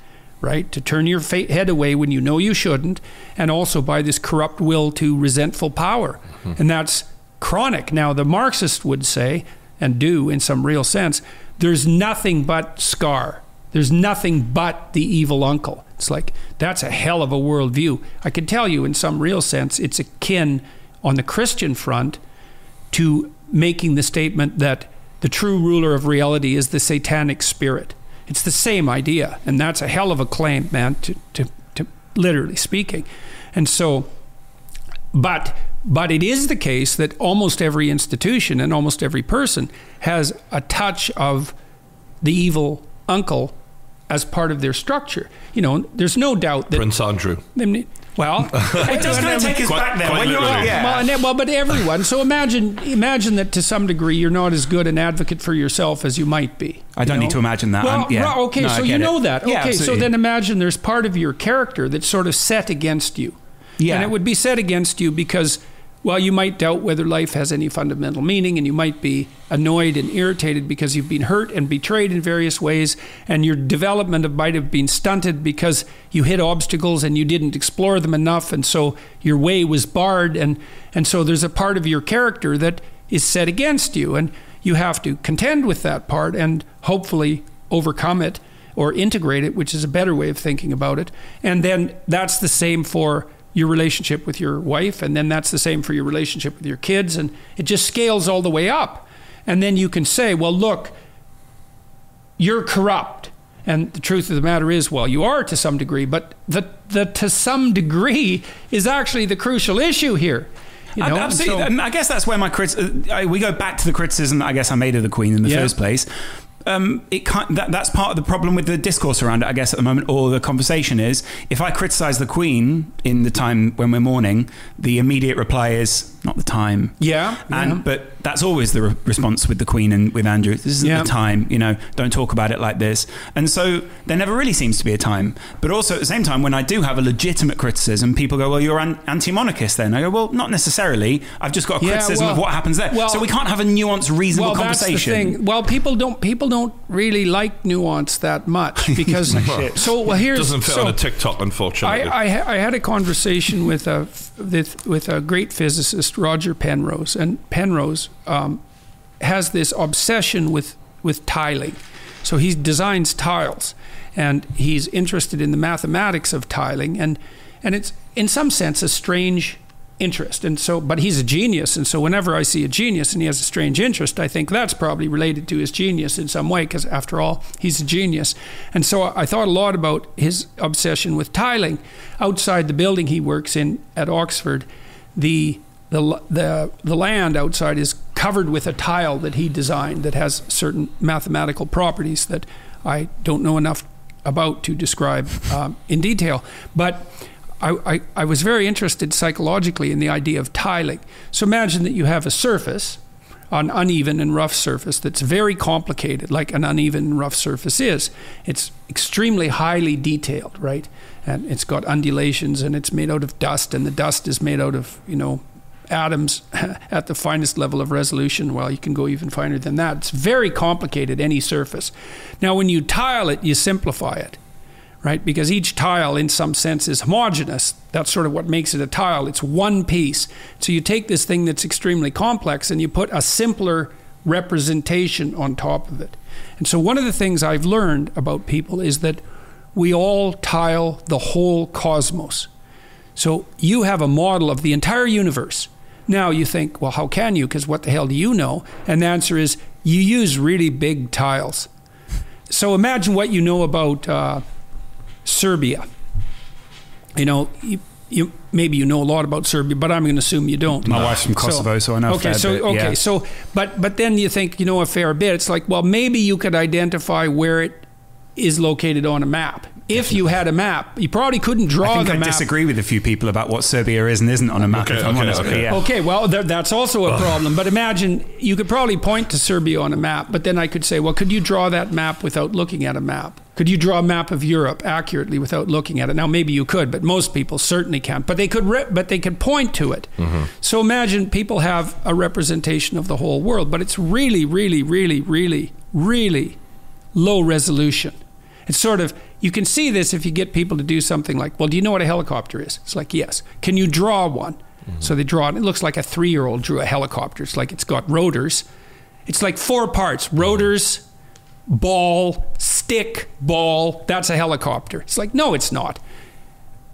right to turn your head away when you know you shouldn't and also by this corrupt will to resentful power mm-hmm. and that's chronic now the marxist would say and do in some real sense there's nothing but scar there's nothing but the evil uncle. It's like, that's a hell of a worldview. I can tell you, in some real sense, it's akin on the Christian front to making the statement that the true ruler of reality is the satanic spirit. It's the same idea. And that's a hell of a claim, man, to, to, to literally speaking. And so, but but it is the case that almost every institution and almost every person has a touch of the evil uncle as part of their structure. You know, there's no doubt that. Prince Andrew. Well, It does kind of take us Quite- back there. When you're, literally. yeah. well, and that- well, but everyone. So imagine, imagine that to some degree you're not as good an advocate for yourself as you might be. I don't you need to imagine that. Well, yeah. right, okay, No, so you know it. that. Yeah, Okay, so then imagine there's part of your character that's sort of set against you. Yeah. And it would be set against you because, well, you might doubt whether life has any fundamental meaning, and you might be annoyed and irritated because you've been hurt and betrayed in various ways, and your development might have been stunted because you hit obstacles and you didn't explore them enough, and so your way was barred, and and so there's a part of your character that is set against you, and you have to contend with that part and hopefully overcome it or integrate it, which is a better way of thinking about it. And then that's the same for your relationship with your wife, and then that's the same for your relationship with your kids, and it just scales all the way up. And then you can say, well, look, you're corrupt. And the truth of the matter is, well, you are to some degree, but the, the to some degree is actually the crucial issue here. You know? Absolutely. so- I guess that's where my crit- uh, we go back to the criticism that I guess I made of the Queen in the Yeah. first place. Um, it that, that's part of the problem with the discourse around it, I guess, at the moment, or the conversation is if I criticize the Queen in the time when we're mourning, the immediate reply is not the time. Yeah, And yeah. but that's always the re- response with the Queen and with Andrew. This isn't Yeah. the time, you know. Don't talk about it like this. And so there never really seems to be a time. But also at the same time, when I do have a legitimate criticism, people go, "Well, you're an anti-monarchist." Then I go, "Well, not necessarily. I've just got a Yeah, criticism well- of what happens there." well- so we can't have a nuanced, reasonable well, conversation. That's the thing. Well, people don't people don't really like nuance that much because so well here's Doesn't fit so on a TikTok, unfortunately. I, I, I had a conversation with a with, with a great physicist, Roger Penrose, and Penrose um, has this obsession with with tiling. So he designs tiles, and he's interested in the mathematics of tiling, and and it's in some sense a strange interest. And so, but he's a genius, and so whenever I see a genius and he has a strange interest, I think that's probably related to his genius in some way, because after all, he's a genius. And so I thought a lot about his obsession with tiling. Outside the building he works in at Oxford, the the, the, the land outside is covered with a tile that he designed that has certain mathematical properties that I don't know enough about to describe um, in detail. But I, I, I was very interested psychologically in the idea of tiling. So imagine that you have a surface, an uneven and rough surface that's very complicated, like an uneven and rough surface is. It's extremely highly detailed, right? And it's got undulations and it's made out of dust, and the dust is made out of, you know, atoms at the finest level of resolution. Well, you can go even finer than that. It's very complicated, any surface. Now, when you tile it, you simplify it, right? Because each tile, in some sense, is homogeneous. That's sort of what makes it a tile. It's one piece. So you take this thing that's extremely complex and you put a simpler representation on top of it. And so, one of the things I've learned about people is that we all tile the whole cosmos. So, you have a model of the entire universe now you think, well, how can you? Because what the hell do you know? And the answer is you use really big tiles. So imagine what you know about uh, Serbia. You know, you, you, maybe you know a lot about Serbia, but I'm going to assume you don't. My wife's from Kosovo, so, so I know. Okay, so bit, okay, yeah. so but but then you think you know a fair bit. It's like, well, maybe you could identify where it is located on a map if you had a map, you probably couldn't draw I think the I map. disagree with a few people about what Serbia is and isn't on a map. Okay, if I'm okay, honest, okay. yeah. Okay, well, th- that's also a problem. But imagine you could probably point to Serbia on a map, but then I could say, well, could you draw that map without looking at a map? Could you draw a map of Europe accurately without looking at it? Now, maybe you could, but most people certainly can't. But they could, re- but they could point to it. Mm-hmm. So imagine people have a representation of the whole world, but it's really, really, really, really, really low resolution. It's sort of you can see this if you get people to do something like, well, do you know what a helicopter is? It's like, yes. Can you draw one? So they draw it. It looks like a three-year-old drew a helicopter. It's like it's got rotors. It's like four parts: rotors, ball, stick, ball. That's a helicopter. It's like no, it's not.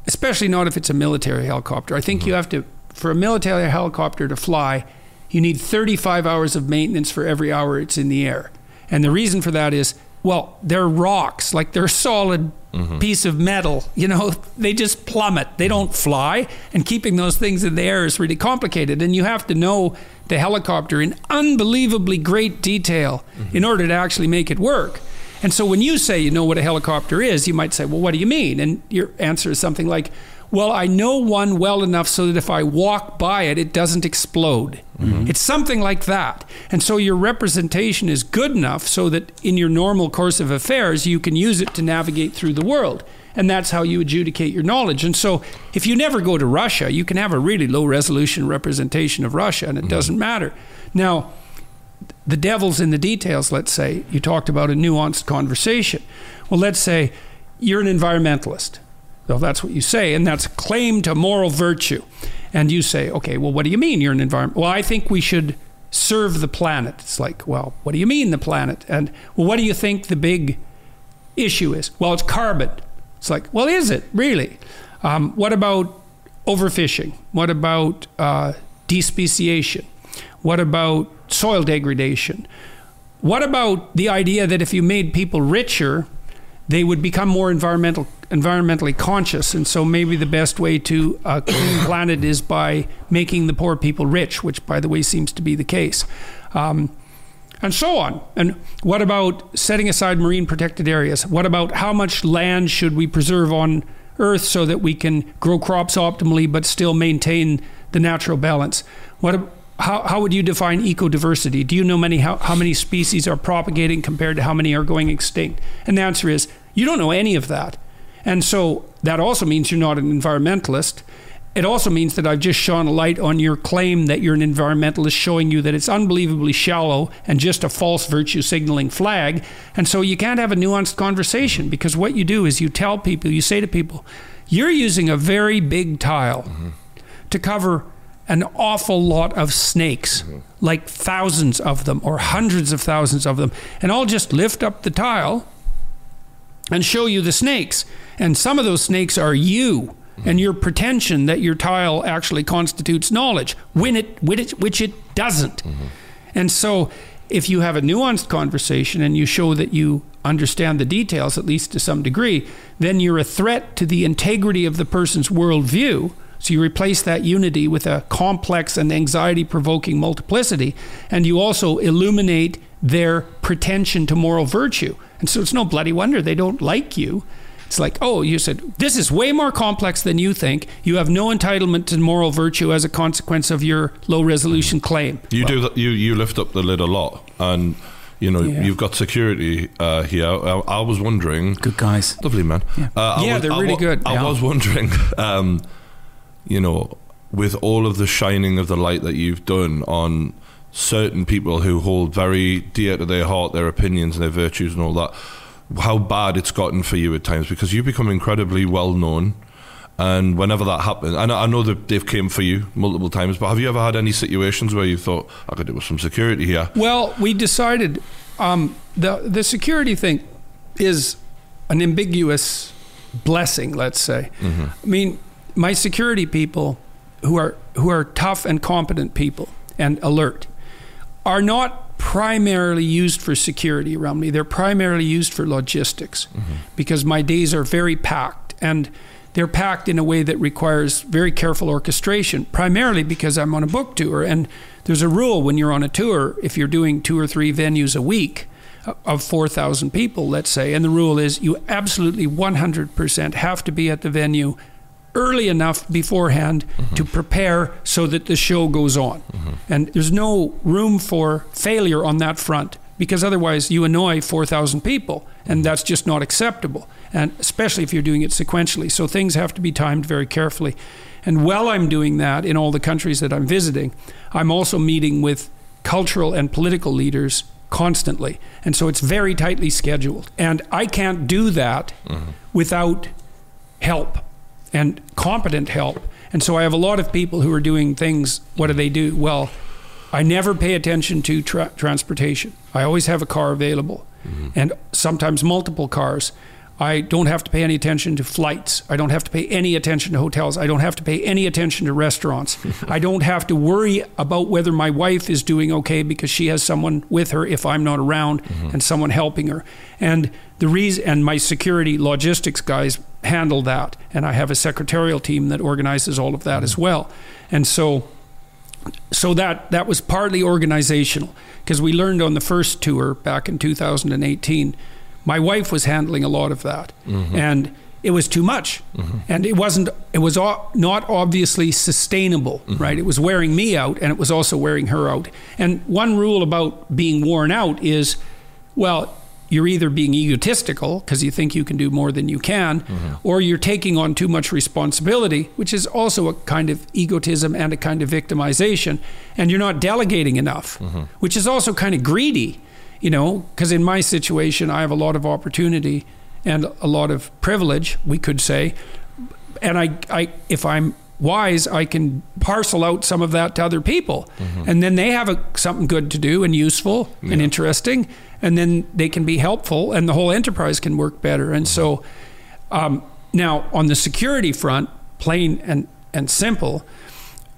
Especially not if it's a military helicopter. I think you have to, for a military helicopter to fly, you need 35 hours of maintenance for every hour it's in the air. And the reason for that is, well, they're rocks, like they're a solid mm-hmm. piece of metal. You know, they just plummet. They don't fly. And keeping those things in the air is really complicated. And you have to know the helicopter in unbelievably great detail mm-hmm. in order to actually make it work. And so when you say you know what a helicopter is, you might say, well, what do you mean? And your answer is something like, well, I know one well enough so that if I walk by it, it doesn't explode. Mm-hmm. It's something like that. And so your representation is good enough so that in your normal course of affairs, you can use it to navigate through the world. And that's how you adjudicate your knowledge. And so if you never go to Russia, you can have a really low resolution representation of Russia, and it mm-hmm. doesn't matter. Now, the devil's in the details, let's say. You talked about a nuanced conversation. Well, let's say you're an environmentalist. Well, that's what you say, and that's a claim to moral virtue. And you say, okay, well, what do you mean you're an environment? Well, I think we should serve the planet. It's like, well, what do you mean the planet? And, well, what do you think the big issue is? Well, it's carbon. It's like, well, is it really? Um, what about overfishing? What about uh, despeciation? What about soil degradation? What about the idea that if you made people richer, they would become more environmental environmentally conscious, and so maybe the best way to uh, clean planet is by making the poor people rich, which, by the way, seems to be the case. Um, and so on. And what about setting aside marine protected areas? What about how much land should we preserve on Earth so that we can grow crops optimally but still maintain the natural balance? What how, how would you define ecodiversity? Do you know many how, how many species are propagating compared to how many are going extinct? And the answer is you don't know any of that. And so that also means you're not an environmentalist. It also means that I've just shone a light on your claim that you're an environmentalist, showing you that it's unbelievably shallow and just a false virtue signaling flag. And so you can't have a nuanced conversation because what you do is you tell people, you say to people, you're using a very big tile mm-hmm. to cover an awful lot of snakes, mm-hmm. like thousands of them or hundreds of thousands of them. And I'll just lift up the tile and show you the snakes. And some of those snakes are you and your pretension that your tile actually constitutes knowledge, when it, when it, which it doesn't. Mm-hmm. And so, if you have a nuanced conversation and you show that you understand the details, at least to some degree, then you're a threat to the integrity of the person's worldview. So you replace that unity with a complex and anxiety provoking multiplicity, and you also illuminate their pretension to moral virtue. And so it's no bloody wonder they don't like you It's like, oh, you said this is way more complex than you think. You have no entitlement to moral virtue as a consequence of your low resolution claim. You do that. You you lift up the lid a lot, and you know Yeah. you've got security uh, here. I, I was wondering. Good guys. Lovely man. Yeah. Uh, Yeah, was- they're really wa- good. I Yeah. was wondering, um, you know, with all of the shining of the light that you've done on certain people who hold very dear to their heart their opinions and their virtues and all that, how bad it's gotten for you at times because you've become incredibly well known. And whenever that happens, and I I know that they've came for you multiple times, but have you ever had any situations where you thought I could do with some security here? Well, we decided um, the the security thing is an ambiguous blessing. Let's say. I mean, my security people, who are who are tough and competent people and alert, are not primarily used for security around me. They're primarily used for logistics, because my days are very packed and. They're packed in a way that requires very careful orchestration, primarily because I'm on a book tour. And there's a rule when you're on a tour, if you're doing two or three venues a week uh, of 4,000 people, let's say, and the rule is you absolutely 100% have to be at the venue early enough beforehand to prepare so that the show goes on. And there's no room for failure on that front because otherwise you annoy 4,000 people and that's just not acceptable. And especially if you're doing it sequentially. So things have to be timed very carefully. And while I'm doing that in all the countries that I'm visiting, I'm also meeting with cultural and political leaders constantly. And so it's very tightly scheduled. And I can't do that without help and competent help. And so I have a lot of people who are doing things. What do they do? Well, I never pay attention to tra- transportation. I always have a car available, mm-hmm. and sometimes multiple cars. I don't have to pay any attention to flights. I don't have to pay any attention to hotels. I don't have to pay any attention to restaurants. I don't have to worry about whether my wife is doing okay because she has someone with her if I'm not around mm-hmm. and someone helping her. And the reason and my security logistics guys handle that and I have a secretarial team that organizes all of that as mm-hmm. well. And so so that that was partly organizational because we learned on the first tour back in 2018 my wife was handling a lot of that. Mm-hmm. And it was too much. Mm-hmm. And it wasn't it was not obviously sustainable mm-hmm. right? It was wearing me out and it was also wearing her out. And one rule about being worn out is well you're either being egotistical because you think you can do more than you can, or you're taking on too much responsibility, which is also a kind of egotism and a kind of victimization, and you're not delegating enough, which is also kind of greedy, you know, because in my situation, I have a lot of opportunity and a lot of privilege, we could say, and I, I if I'm wise, I can parcel out some of that to other people, and then they have a, something good to do and useful and interesting, and then they can be helpful, and the whole enterprise can work better. And so, um, now on the security front, plain and and simple,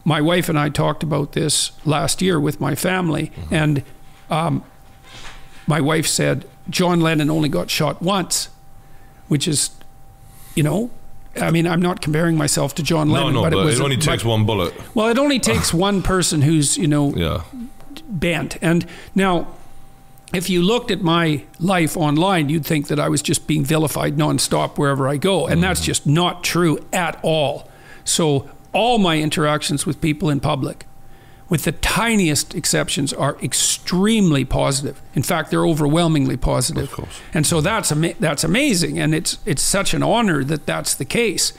my wife and I talked about this last year with my family, and um, my wife said John Lennon only got shot once, which is, you know. I mean, I'm not comparing myself to John Lennon, no, but, but it was it only but- takes one bullet. well, it only takes one person who's you know Yeah. bent. And now, if you looked at my life online, you'd think that I was just being vilified nonstop wherever I go. And that's mm-hmm. just not true at all. So, all my interactions with people in public, with the tiniest exceptions, are extremely positive. In fact, they're overwhelmingly positive. Of course. And so that's ama- that's amazing, and it's it's such an honor that that's the case.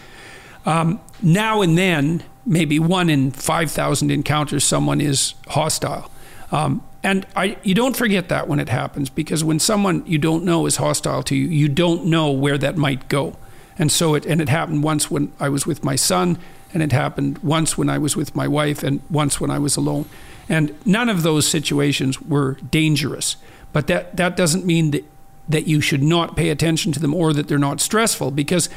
Um, now and then, maybe one in five thousand encounters, someone is hostile, um, and I you don't forget that when it happens because when someone you don't know is hostile to you, you don't know where that might go, and so it and it happened once when I was with my son, and it happened once when I was with my wife, and once when I was alone, and none of those situations were dangerous, but that that doesn't mean that that you should not pay attention to them or that they're not stressful. Because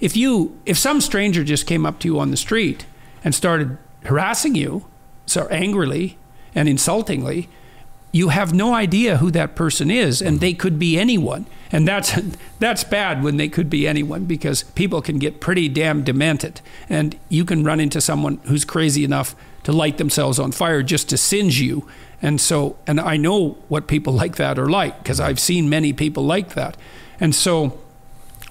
if you if some stranger just came up to you on the street and started harassing you so angrily and insultingly you have no idea who that person is and they could be anyone. And that's that's bad when they could be anyone because people can get pretty damn demented. And you can run into someone who's crazy enough to light themselves on fire just to singe you. And so and I know what people like that are like because I've seen many people like that. And so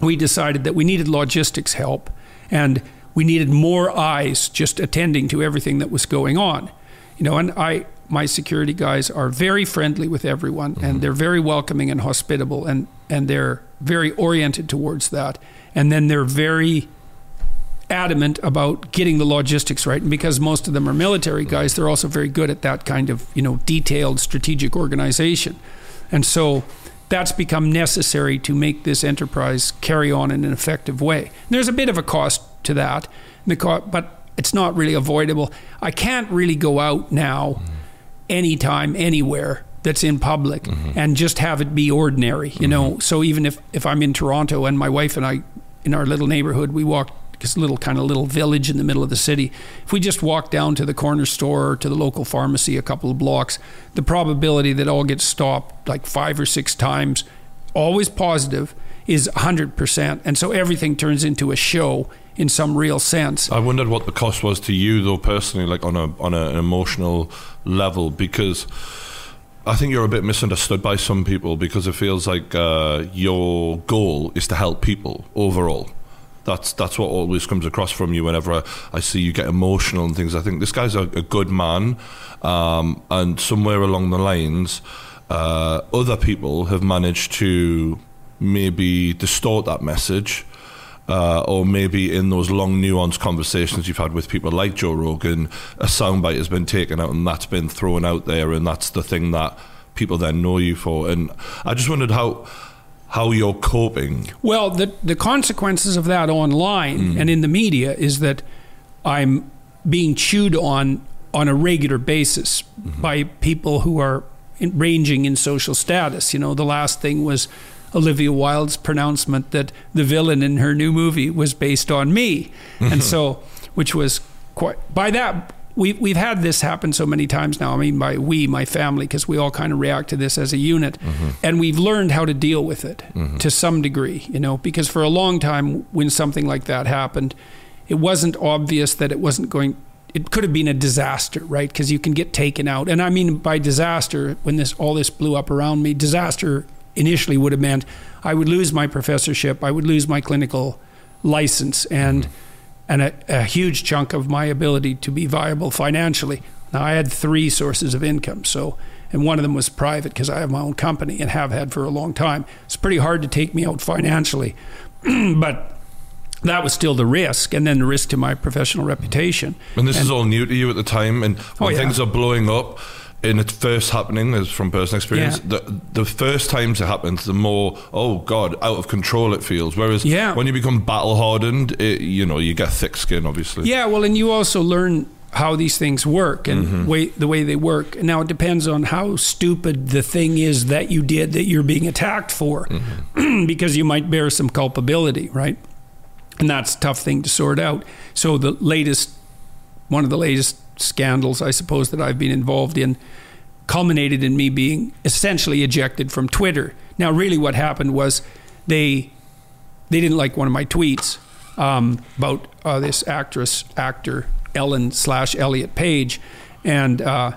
we decided that we needed logistics help and we needed more eyes just attending to everything that was going on. You know, and I my security guys are very friendly with everyone Mm-hmm. and they're very welcoming and hospitable and and they're very oriented towards that. And then they're very adamant about getting the logistics right. And because most of them are military guys, they're also very good at that kind of, you know, detailed strategic organization. And so that's become necessary to make this enterprise carry on in an effective way. And there's a bit of a cost to that, but it's not really avoidable. I can't really go out now, anytime, anywhere that's in public, mm-hmm. and just have it be ordinary. You know, mm-hmm. so even if if I'm in Toronto and my wife and I, in our little neighborhood, we walk this little kind of little village in the middle of the city. If we just walk down to the corner store or to the local pharmacy a couple of blocks, the probability that all gets stopped like five or six times, always positive, is 100%. And so everything turns into a show in some real sense. I wondered what the cost was to you, though, personally, like on a on a, an emotional level, because I think you're a bit misunderstood by some people because it feels like uh, your goal is to help people overall. That's that's what always comes across from you whenever I, I see you get emotional and things. I think this guy's a, a good man, um, and somewhere along the lines, uh, other people have managed to maybe distort that message uh, or maybe in those long, nuanced conversations you've had with people like Joe Rogan, a soundbite has been taken out and that's been thrown out there, and that's the thing that people then know you for. And I just wondered how how you're coping. Well, the the consequences of that online and in the media is that I'm being chewed on on a regular basis by people who are in, ranging in social status. You know, the last thing was Olivia Wilde's pronouncement that the villain in her new movie was based on me, and mm-hmm. so which was quite by that. We've, we've had this happen so many times now. I mean, by we, my family, because we all kind of react to this as a unit. Mm-hmm. And we've learned how to deal with it mm-hmm. to some degree, you know, because for a long time, when something like that happened, it wasn't obvious that it wasn't going, it could have been a disaster, right? Because you can get taken out. And I mean, by disaster, when this all this blew up around me, disaster initially would have meant I would lose my professorship, I would lose my clinical license, and mm-hmm. and a, a huge chunk of my ability to be viable financially. Now I had three sources of income, so and one of them was private because I have my own company and have had for a long time. It's pretty hard to take me out financially, but that was still the risk, and then the risk to my professional reputation. And this is all new to you at the time. And when Oh, yeah. things are blowing up, and it's first happening, is from personal experience, Yeah. the the first times it happens, the more oh god, out of control it feels. Whereas Yeah. when you become battle hardened, it, you know you get thick skin, obviously. Yeah, well, and you also learn how these things work and mm-hmm. way, the way they work. Now it depends on how stupid the thing is that you did that you're being attacked for, mm-hmm. because you might bear some culpability, right? And that's a tough thing to sort out. So the latest, one of the latest scandals, I suppose, that I've been involved in, culminated in me being essentially ejected from Twitter. Now, really, what happened was they they didn't like one of my tweets um, about uh, this actress actor Ellen slash Elliot Page, and uh,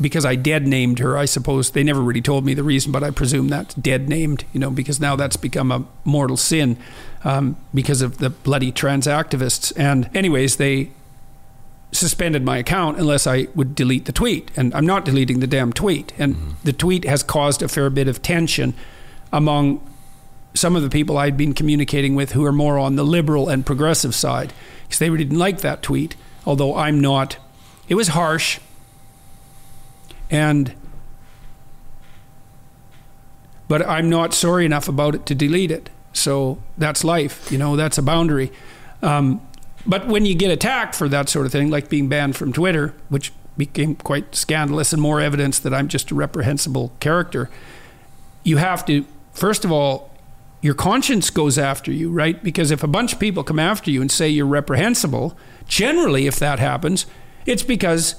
because I dead named her, I suppose they never really told me the reason, but I presume that's dead named, you know, because now that's become a mortal sin um, because of the bloody trans activists. And anyways, they suspended my account unless I would delete the tweet. And I'm not deleting the damn tweet. And the tweet has caused a fair bit of tension among some of the people I'd been communicating with who are more on the liberal and progressive side because they really didn't like that tweet, although I'm not. It was harsh. And but I'm not sorry enough about it to delete it. So that's life, you know, that's a boundary. Um, but when you get attacked for that sort of thing, like being banned from Twitter, which became quite scandalous and more evidence that I'm just a reprehensible character, you have to, first of all, your conscience goes after you, right? Because if a bunch of people come after you and say you're reprehensible, generally, if that happens, it's because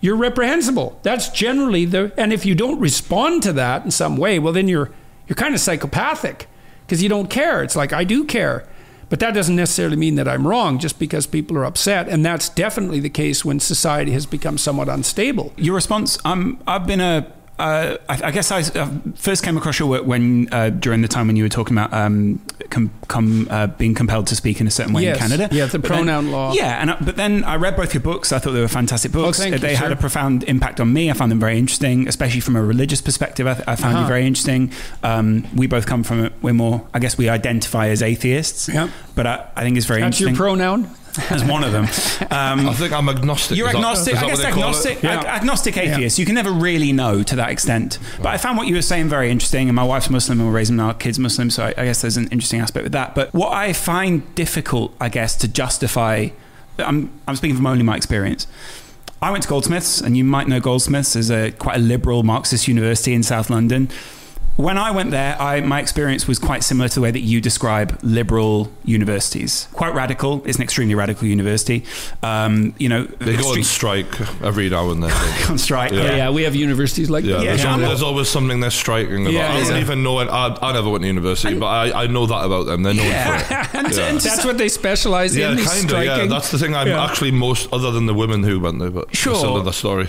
you're reprehensible. That's generally the, and if you don't respond to that in some way, well, then you're you're kind of psychopathic because you don't care. It's like I do care, but that doesn't necessarily mean that I'm wrong just because people are upset, and that's definitely the case when society has become somewhat unstable. Your response? Um, I've been a. Uh, I, I guess I uh, first came across your work when uh, during the time when you were talking about um, com, com, uh, being compelled to speak in a certain way Yes. in Canada. Yeah, the But then- pronoun law. Yeah, and I, but then I read both your books. I thought they were fantastic books. Oh, thank you, they had sir. a profound impact on me. I found them very interesting, especially from a religious perspective. I, th- I found you Uh-huh. very interesting. Um, we both come from we're more. I guess we identify as atheists. Yeah. But I, I think it's very That's your interesting. pronoun. As one of them. Um, I think I'm agnostic. you're agnostic. that I guess they call agnostic. Yeah. ag- agnostic atheist. You can never really know to that extent. But I found what you were saying very interesting. And my wife's Muslim, and we're raising our kids Muslim, so I, I guess there's an interesting aspect with that. But what I find difficult, I guess, to justify, I'm I'm speaking from only my experience. I went to Goldsmiths, and you might know Goldsmiths as a quite a liberal Marxist university in South London. When I went there, I, my experience was quite similar to the way that you describe liberal universities. Quite radical. It's an extremely radical university. Um, you know, They go on strike every now and then. on strike. Yeah. Yeah. yeah, we have universities like Yeah, that. there's, Yeah. al- there's always something they're striking about. Yeah, I don't yeah. even know it. I, I never went to university, but I, I know that about them. They're known for it. And Yeah. and That's what they specialize Yeah, in. is kind of. Yeah, that's the thing. I'm Yeah. actually most, other than the women who went there, but Sure. that's another story.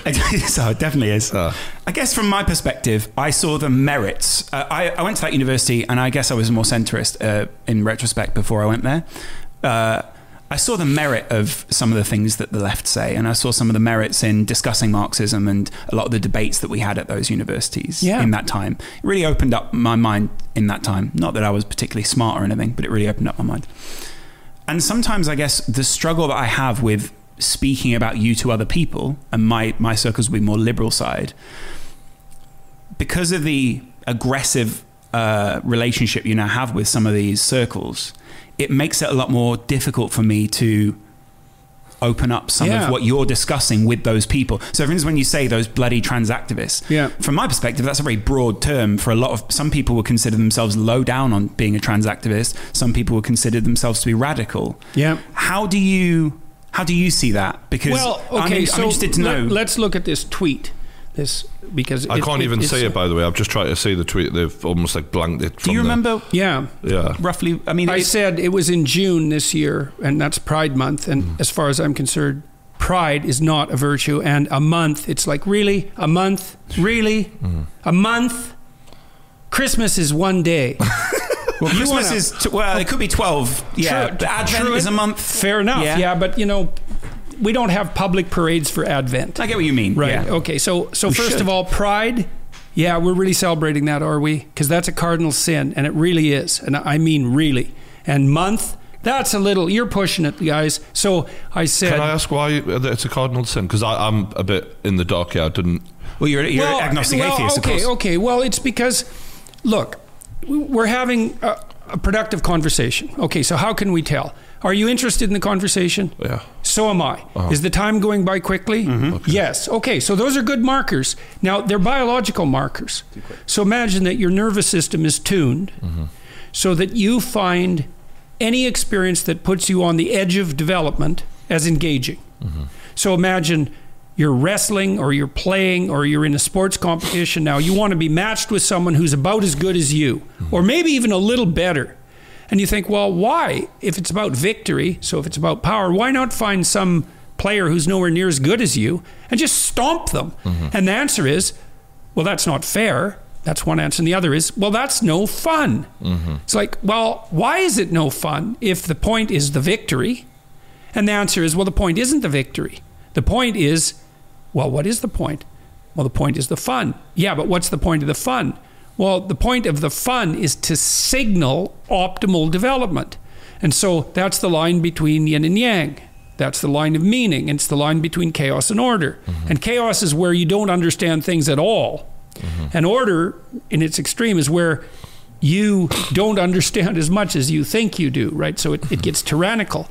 so it definitely is. Yeah. I guess from my perspective, I saw the merits. Uh, I, I went to that university, and I guess I was more centrist uh, in retrospect before I went there. Uh, I saw the merit of some of the things that the left say, and I saw some of the merits in discussing Marxism and a lot of the debates that we had at those universities Yeah. in that time. It really opened up my mind in that time. Not that I was particularly smart or anything, but it really opened up my mind. And sometimes I guess the struggle that I have with speaking about you to other people, and my, my circles will be more liberal side, because of the aggressive uh, relationship you now have with some of these circles, it makes it a lot more difficult for me to open up some Yeah. of what you're discussing with those people. So, for instance, when you say those bloody trans activists, Yeah. from my perspective, that's a very broad term. For a lot of some people, would consider themselves low down on being a trans activist. Some people would consider themselves to be radical. Yeah. How do you how do you see that? Because Well, I'm, okay, I'm so interested to know. let, us look at this tweet. This because I it- can't it- even it's- say it, by the way. I've just tried to say the tweet. They've almost like blanked it. do from you the- remember Yeah, Yeah. roughly? I mean, I it- said it was in June this year, and that's Pride Month. And Mm. as far as I'm concerned, pride is not a virtue. And a month, it's like really a month, really Mm. a month. Christmas is one day. well, Christmas wanna- is t- well, it could be twelve. Yeah, True- Advent true. is a month. Fair enough. Yeah. Yeah. but you know, we don't have public parades for Advent. I get what you mean. Right. Yeah. Okay. So so We first should. of all, pride. Yeah, we're really celebrating that, are we? Because that's a cardinal sin, and it really is, and I mean really. And month, that's a little. You're pushing it, guys. So I said. Can I ask why it's a cardinal sin? Because I'm a bit in the dark here. I didn't. Well, you're, you're well, agnostic well, atheist, okay, of course. okay. Well, it's because, look, we're having a, a productive conversation. Okay, so how can we tell? Are you interested in the conversation? Yeah. So am I. Uh-huh. Is the time going by quickly? Mm-hmm. Yes. Okay, so those are good markers. Now, they're biological markers. So imagine that your nervous system is tuned Mm-hmm. so that you find any experience that puts you on the edge of development as engaging. Mm-hmm. So imagine you're wrestling or you're playing or you're in a sports competition now. You want to be matched with someone who's about as good as you, or maybe even a little better. And you think, well, why? If it's about victory, so if it's about power, why not find some player who's nowhere near as good as you and just stomp them? Mm-hmm. And the answer is, well, that's not fair. That's one answer. And the other is, well, that's no fun. Mm-hmm. It's like, well, why is it no fun if the point is the victory? And the answer is, well, the point isn't the victory. The point is, well, what is the point? Well, the point is the fun. Yeah, but what's the point of the fun? Well, the point of the fun is to signal optimal development. And so that's the line between yin and yang. That's the line of meaning. It's the line between chaos and order. Mm-hmm. And chaos is where you don't understand things at all. Mm-hmm. And order, in its extreme, is where you don't understand as much as you think you do, right? So it, it gets mm-hmm. tyrannical.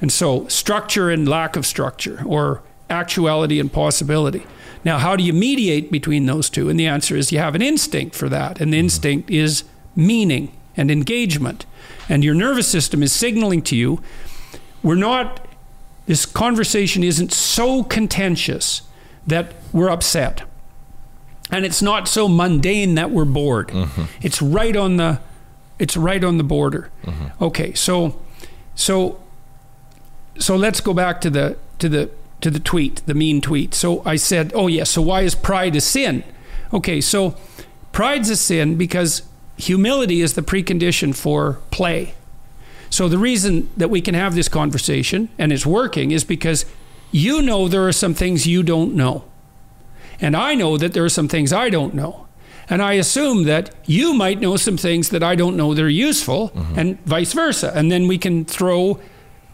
And so structure and lack of structure, or actuality and possibility. Now, how do you mediate between those two? And the answer is you have an instinct for that. And the mm-hmm. instinct is meaning and engagement. And your nervous system is signaling to you we're not, this conversation isn't so contentious that we're upset. And it's not so mundane that we're bored. Mm-hmm. It's right on the it's right on the border. Mm-hmm. Okay, so so so let's go back to the to the to the tweet, the mean tweet. So I said, "Oh yes, so why is pride a sin?" Okay, so pride's a sin because humility is the precondition for play. So the reason that we can have this conversation and it's working is because you know there are some things you don't know. And I know that there are some things I don't know. And I assume that you might know some things that I don't know that are useful, mm-hmm. and vice versa. And then we can throw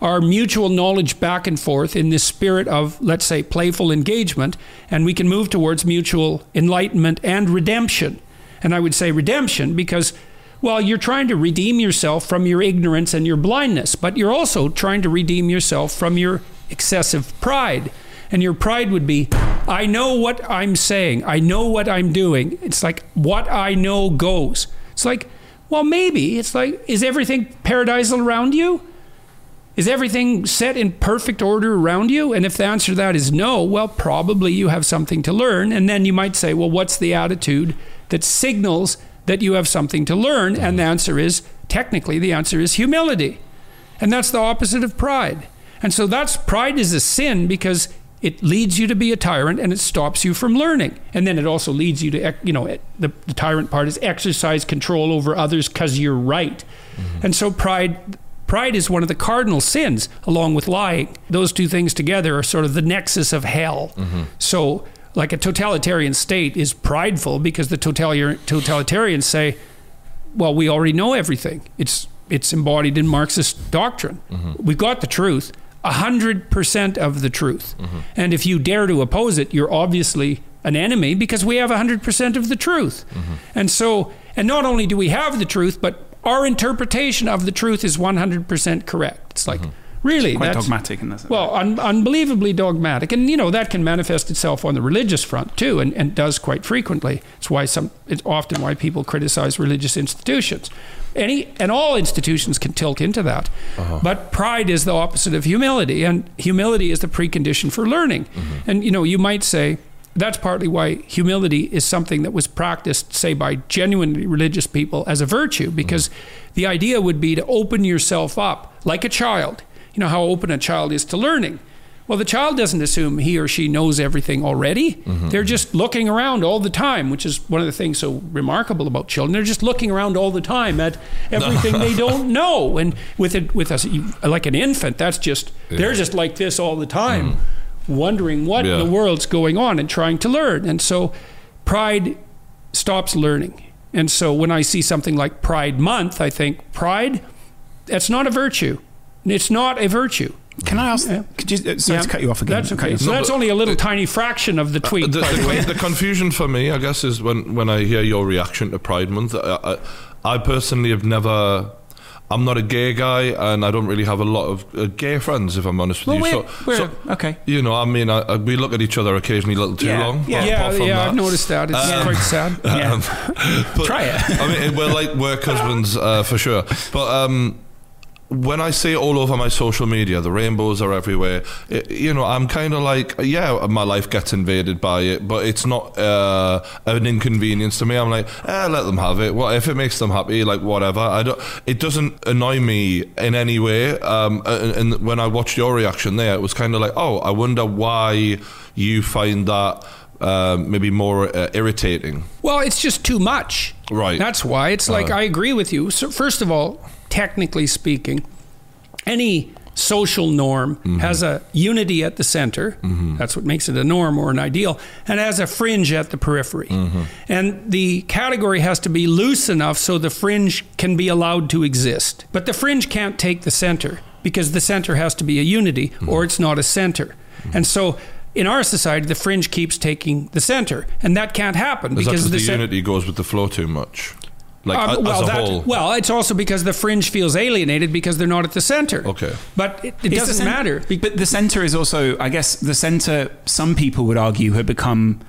our mutual knowledge back and forth in this spirit of, let's say, playful engagement, and we can move towards mutual enlightenment and redemption. And I would say redemption because, well, you're trying to redeem yourself from your ignorance and your blindness, but you're also trying to redeem yourself from your excessive pride. And your pride would be, I know what I'm saying, I know what I'm doing. It's like, what I know goes. It's like, well, maybe. It's like, is everything paradisal around you? Is everything set in perfect order around you? And if the answer to that is no, well, probably you have something to learn. And then you might say, well, what's the attitude that signals that you have something to learn? And the answer is, technically, the answer is humility. And that's the opposite of pride. And so that's pride is a sin because it leads you to be a tyrant and it stops you from learning. And then it also leads you to, you know, the, the tyrant part is exercise control over others because you're right. Mm-hmm. And so pride. Pride is one of the cardinal sins, along with lying. Those two things together are sort of the nexus of hell. Mm-hmm. So, like a totalitarian state is prideful because the totalitarian, totalitarians say, well, we already know everything. It's it's embodied in Marxist doctrine. Mm-hmm. We've got the truth, a hundred percent of the truth. Mm-hmm. And if you dare to oppose it, you're obviously an enemy because we have a hundred percent of the truth. And so, and not only do we have the truth, but our interpretation of the truth is one hundred percent correct. It's like mm-hmm. really Quite that's- dogmatic in this. well, un- unbelievably dogmatic, and you know that can manifest itself on the religious front too, and, and does quite frequently. It's why some. It's often why people criticize religious institutions. Any and all institutions can tilt into that, uh-huh. but pride is the opposite of humility, and humility is the precondition for learning. Mm-hmm. And you know, you might say that's partly why humility is something that was practiced, say, by genuinely religious people as a virtue, because mm-hmm. the idea would be to open yourself up like a child. You know how open a child is to learning. Well, the child doesn't assume he or she knows everything already. Mm-hmm. They're just looking around all the time, which is one of the things so remarkable about children. They're just looking around all the time at everything they don't know. And with it, with us, like an infant, that's just they're just like this all the time, mm-hmm. Wondering what Yeah. in the world's going on and trying to learn. And so, pride stops learning. And so, when I see something like Pride Month, I think pride, that's not a virtue. It's not a virtue. Can I ask? Yeah. Could you, uh, sorry Yeah. to cut you off again. That's okay. So No, that's only a little tiny fraction of the tweet. the, by the way. the, the confusion for me, I guess, is when, when I hear your reaction to Pride Month. I, I, I personally have never. I'm not a gay guy, and I don't really have a lot of uh, gay friends, if I'm honest with Well, you. we're, so, we're so, okay. you know, I mean, I, I, we look at each other occasionally a little too Yeah, long. yeah. yeah, yeah, that- I've noticed that. It's Um, quite sad. Yeah. but- Try it. I mean, we're like work husbands uh, for sure. But um, when I see it all over my social media, the rainbows are everywhere. It, you know, I'm kind of like, yeah, my life gets invaded by it, but it's not uh, an inconvenience to me. I'm like, eh, let them have it. What if it makes them happy? Like whatever. I don't. It doesn't annoy me in any way. Um, and, and when I watched your reaction there, it was kind of like, oh, I wonder why you find that. Uh, maybe more uh, irritating. Well, it's just too much. Right. That's why. It's like Uh. I agree with you. So first of all, technically speaking, any social norm Mm-hmm. has a unity at the center. That's what makes it a norm or an ideal, and has a fringe at the periphery. Mm-hmm. And the category has to be loose enough so the fringe can be allowed to exist. But the fringe can't take the center because the center has to be a unity Mm-hmm. or it's not a center. And so in our society, the fringe keeps taking the center, and that can't happen because because the, the unity goes with the flow too much? Like um, well, as a that- whole. well, it's also because the fringe feels alienated because they're not at the center. Okay. but it, it Is the doesn't cen- matter. Be- But the center is also, I guess, the center. Some people would argue had become.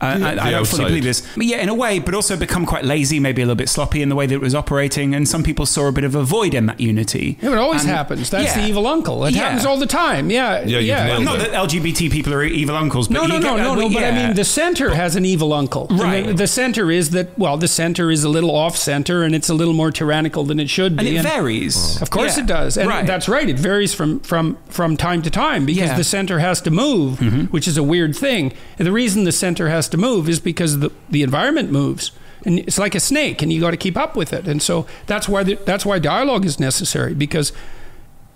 I, I the don't fully believe this. But yeah, in a way, but also become quite lazy, maybe a little bit sloppy in the way that it was operating. And some people saw a bit of a void in that unity. it always And- happens. That's yeah. the evil uncle. It Yeah. happens all the time. Yeah, Yeah, you've yeah. nailed Not that LGBT people are evil uncles, but No, no, no, get- no, uh, no. But I mean, the center has an evil uncle. Right. The, the center is that. Well, the center is a little off center, and it's a little more tyrannical than it should be. and be. it varies. Of course Yeah. it does, and right. that's right. It varies from from from time to time because Yeah. Mm-hmm. the center has to move, which is a weird thing. And the reason the center has to move is because the the environment moves. and it's like a snake, and you got to keep up with it. And so that's why the, that's why dialogue is necessary because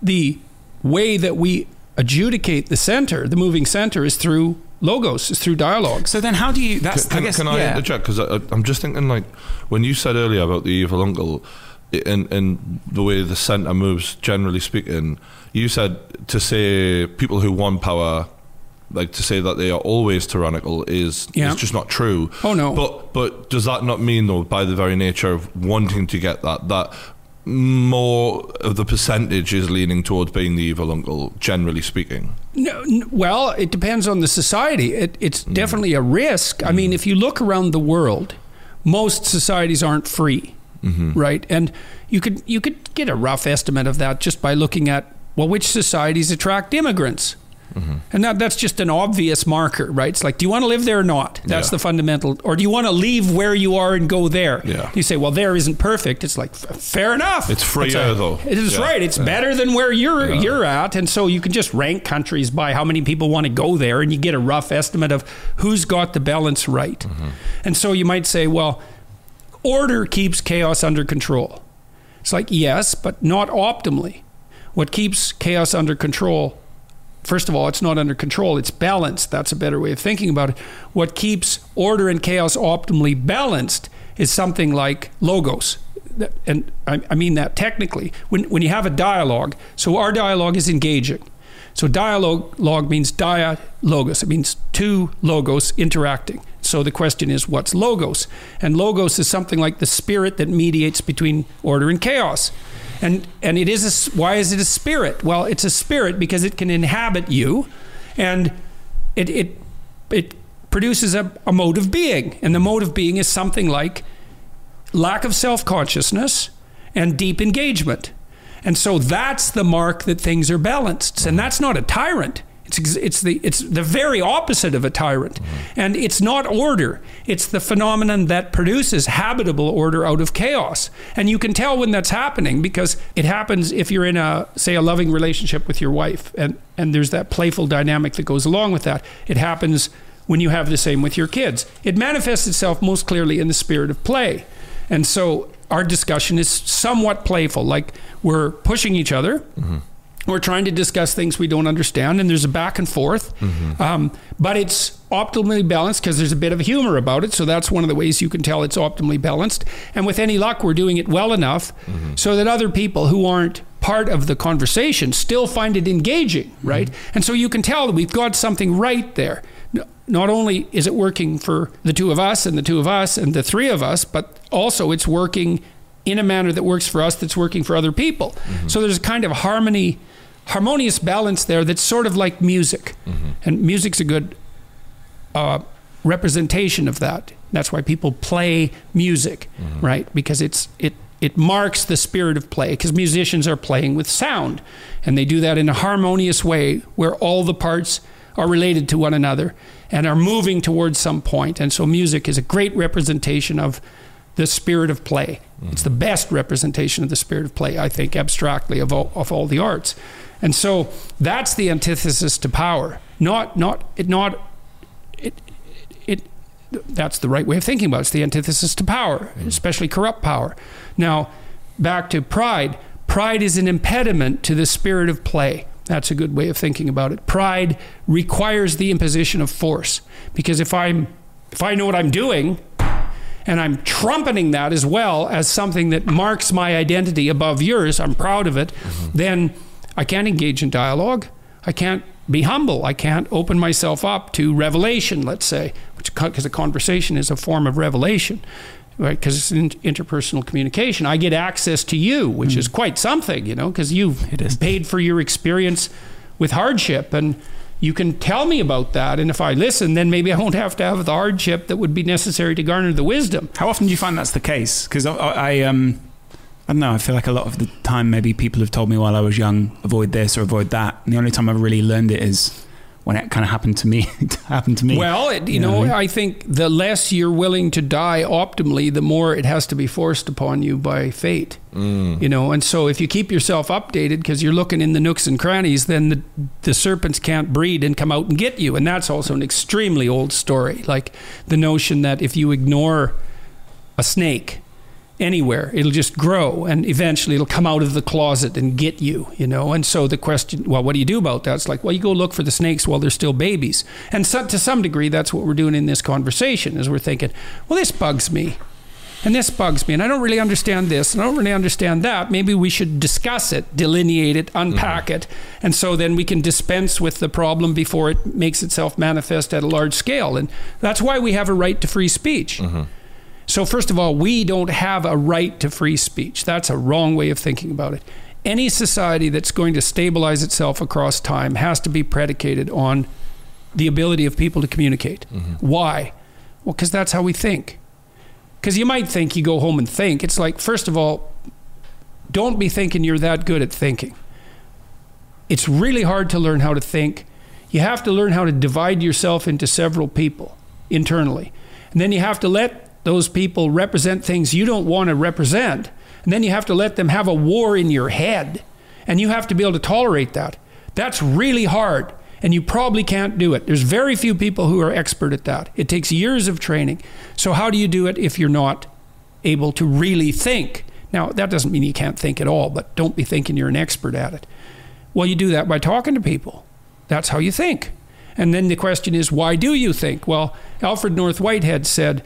the way that we adjudicate the center, the moving center, is through logos, is through dialogue. So then, how do you? That's Can, I guess. can I yeah. interject? Because I'm just thinking, like, when you said earlier about the evil uncle, in in the way the centre moves, generally speaking, you said to say people who want power, like to say that they are always tyrannical, is Yeah. is just not true. Oh, no. But but does that not mean though, by the very nature of wanting to get that, that more of the percentage is leaning towards being the evil uncle, generally speaking? No, n- well, it depends on the society. It, it's mm. definitely a risk. I mean, mm. if you look around the world, most societies aren't free, mm-hmm. right? And you could you could get a rough estimate of that just by looking at well, which societies attract immigrants. And that, that's just an obvious marker, right? It's like, do you want to live there or not? That's Yeah. the fundamental. Or do you want to leave where you are and go there? Yeah. You say, well, there isn't perfect. It's like, f- fair enough. It's freer, a- though. It is Yeah. right. It's better than where you're you're at, and so you can just rank countries by how many people want to go there, and you get a rough estimate of who's got the balance right. Mm-hmm. And so you might say, well, order keeps chaos under control. It's like yes, but not optimally. What keeps chaos under control? First of all, it's not under control, it's balanced. That's a better way of thinking about it. What keeps order and chaos optimally balanced is something like logos. And I, mean that technically. When, when you have a dialogue, so our dialogue is engaging. So dialogue log means dia logos. It means two logos interacting. So the question is, what's logos? And logos is something like the spirit that mediates between order and chaos. And and it is a, why is it a spirit? Well, it's a spirit because it can inhabit you, and it it it produces a, a mode of being. And the mode of being is something like lack of self consciousness and deep engagement. And so that's the mark that things are balanced. And that's not a tyrant. It's, it's, the, it's the very opposite of a tyrant. Mm-hmm. And it's not order, it's the phenomenon that produces habitable order out of chaos. And you can tell when that's happening because it happens if you're in a, say, a loving relationship with your wife, and, and there's that playful dynamic that goes along with that. It happens when you have the same with your kids. It manifests itself most clearly in the spirit of play. And so our discussion is somewhat playful, like we're pushing each other. Mm-hmm. We're trying to discuss things we don't understand, and there's a back and forth. Mm-hmm. Um, but it's optimally balanced because there's a bit of humor about it. So that's one of the ways you can tell it's optimally balanced. And with any luck, we're doing it well enough mm-hmm. so that other people who aren't part of the conversation still find it engaging, mm-hmm. right? And so you can tell that we've got something right there. Not only is it working for the two of us and the two of us and the three of us, but also it's working in a manner that works for us that's working for other people. So there's a kind of harmony, harmonious balance there that's sort of like music. Mm-hmm. And music's a good uh, representation of that. That's why people play music, mm-hmm. right? Because it's it it marks the spirit of play. Because musicians are playing with sound, and they do that in a harmonious way where all the parts are related to one another and are moving towards some point. And so, music is a great representation of the spirit of play. It's the mm-hmm. best representation of the spirit of play, I think, abstractly of all, of all the arts. And so that's the antithesis to power. Not not it not it it that's the right way of thinking about it. It's the antithesis to power, mm-hmm. especially corrupt power. Now, back to pride. Pride is an impediment to the spirit of play. That's a good way of thinking about it. Pride requires the imposition of force because if I'm if I know what I'm doing and I'm trumpeting that as well as something that marks my identity above yours, I'm proud of it, mm-hmm. then I can't engage in dialogue. I can't be humble. I can't open myself up to revelation, let's say, which because a conversation is a form of revelation, right? Because it's in interpersonal communication. I get access to you, which is quite something, you know, because you've It is. paid for your experience with hardship and you can tell me about that and if i listen then maybe i won't have to have the hardship that would be necessary to garner the wisdom How often do you find that's the case? Because I, I, um, I don't know. I feel like a lot of the time, maybe people have told me while I was young, avoid this or avoid that. And the only time I've really learned it is when it kind of happened to me. it happened to me. well it, you You know know I mean? i think the less you're willing to die optimally the more it has to be forced upon you by fate mm. you know and so if you keep yourself updated because you're looking in the nooks and crannies then the, the serpents can't breed and come out and get you and that's also an extremely old story like the notion that if you ignore a snake anywhere. It'll just grow and eventually it'll come out of the closet and get you, you know. And so the question, well, what do you do about that? It's like, well, you go look for the snakes while they're still babies. And so, to some degree, that's what we're doing in this conversation is we're thinking, well, this bugs me. And this bugs me, and I don't really understand this, and I don't really understand that. Maybe we should discuss it, delineate it, unpack mm-hmm. it, and so then we can dispense with the problem before it makes itself manifest at a large scale. And that's why we have a right to free speech. Mm-hmm. So, first of all, we don't have a right to free speech. That's a wrong way of thinking about it. Any society that's going to stabilize itself across time has to be predicated on the ability of people to communicate. Mm-hmm. Why? Well, because that's how we think. Because you might think you go home and think. It's like, first of all, don't be thinking you're that good at thinking. It's really hard to learn how to think. You have to learn how to divide yourself into several people internally. And then you have to let those people represent things you don't want to represent. And then you have to let them have a war in your head. And you have to be able to tolerate that. That's really hard. And you probably can't do it. There's very few people who are expert at that. It takes years of training. So, how do you do it if you're not able to really think? Now, that doesn't mean you can't think at all, but don't be thinking you're an expert at it. Well, you do that by talking to people. That's how you think. And then the question is, why do you think? Well, Alfred North Whitehead said,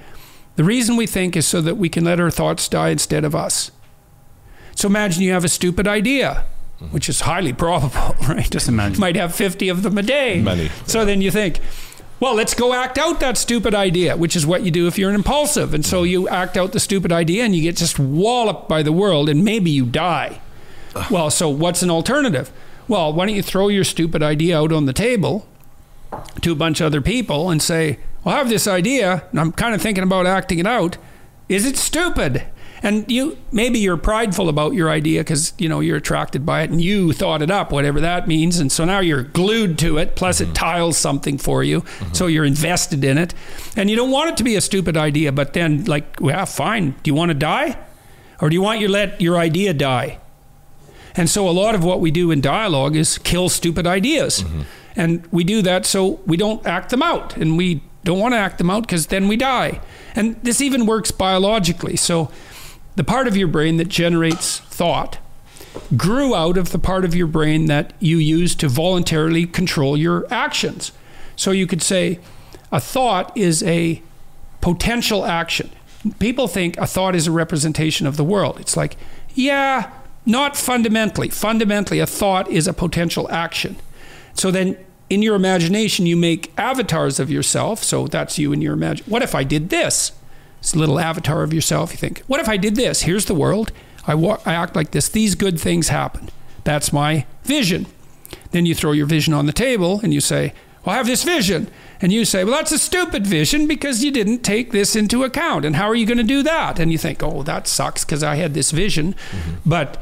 the reason we think is so that we can let our thoughts die instead of us. So imagine you have a stupid idea, mm-hmm. which is highly probable, right? Just imagine. Might have 50 of them a day. Many. So then you think, well, let's go act out that stupid idea, which is what you do if you're an impulsive. And so mm-hmm. you act out the stupid idea and you get just walloped by the world and maybe you die. Well, so what's an alternative? Well, why don't you throw your stupid idea out on the table to a bunch of other people and say, well, I have this idea and I'm kind of thinking about acting it out. Is it stupid? And you maybe you're prideful about your idea because you know you're attracted by it and you thought it up, whatever that means. And so now you're glued to it. Plus, it mm-hmm. tiles something for you, mm-hmm. so you're invested in it. And you don't want it to be a stupid idea, but then like, well, fine. Do you want to die, or do you want you let your idea die? And so a lot of what we do in dialogue is kill stupid ideas. Mm-hmm. And we do that so we don't act them out. And we don't want to act them out because then we die. And this even works biologically. So the part of your brain that generates thought grew out of the part of your brain that you use to voluntarily control your actions. So you could say a thought is a potential action. People think a thought is a representation of the world. It's like, yeah, not fundamentally. Fundamentally, a thought is a potential action. So then in your imagination, you make avatars of yourself. So that's you in your imagine. What if I did this? It's a little avatar of yourself. You think, what if I did this? Here's the world. I, wa- I act like this. These good things happen. That's my vision. Then you throw your vision on the table and you say, well, I have this vision. And you say, well, that's a stupid vision because you didn't take this into account. And how are you going to do that? And you think, oh, that sucks because I had this vision. Mm-hmm. But,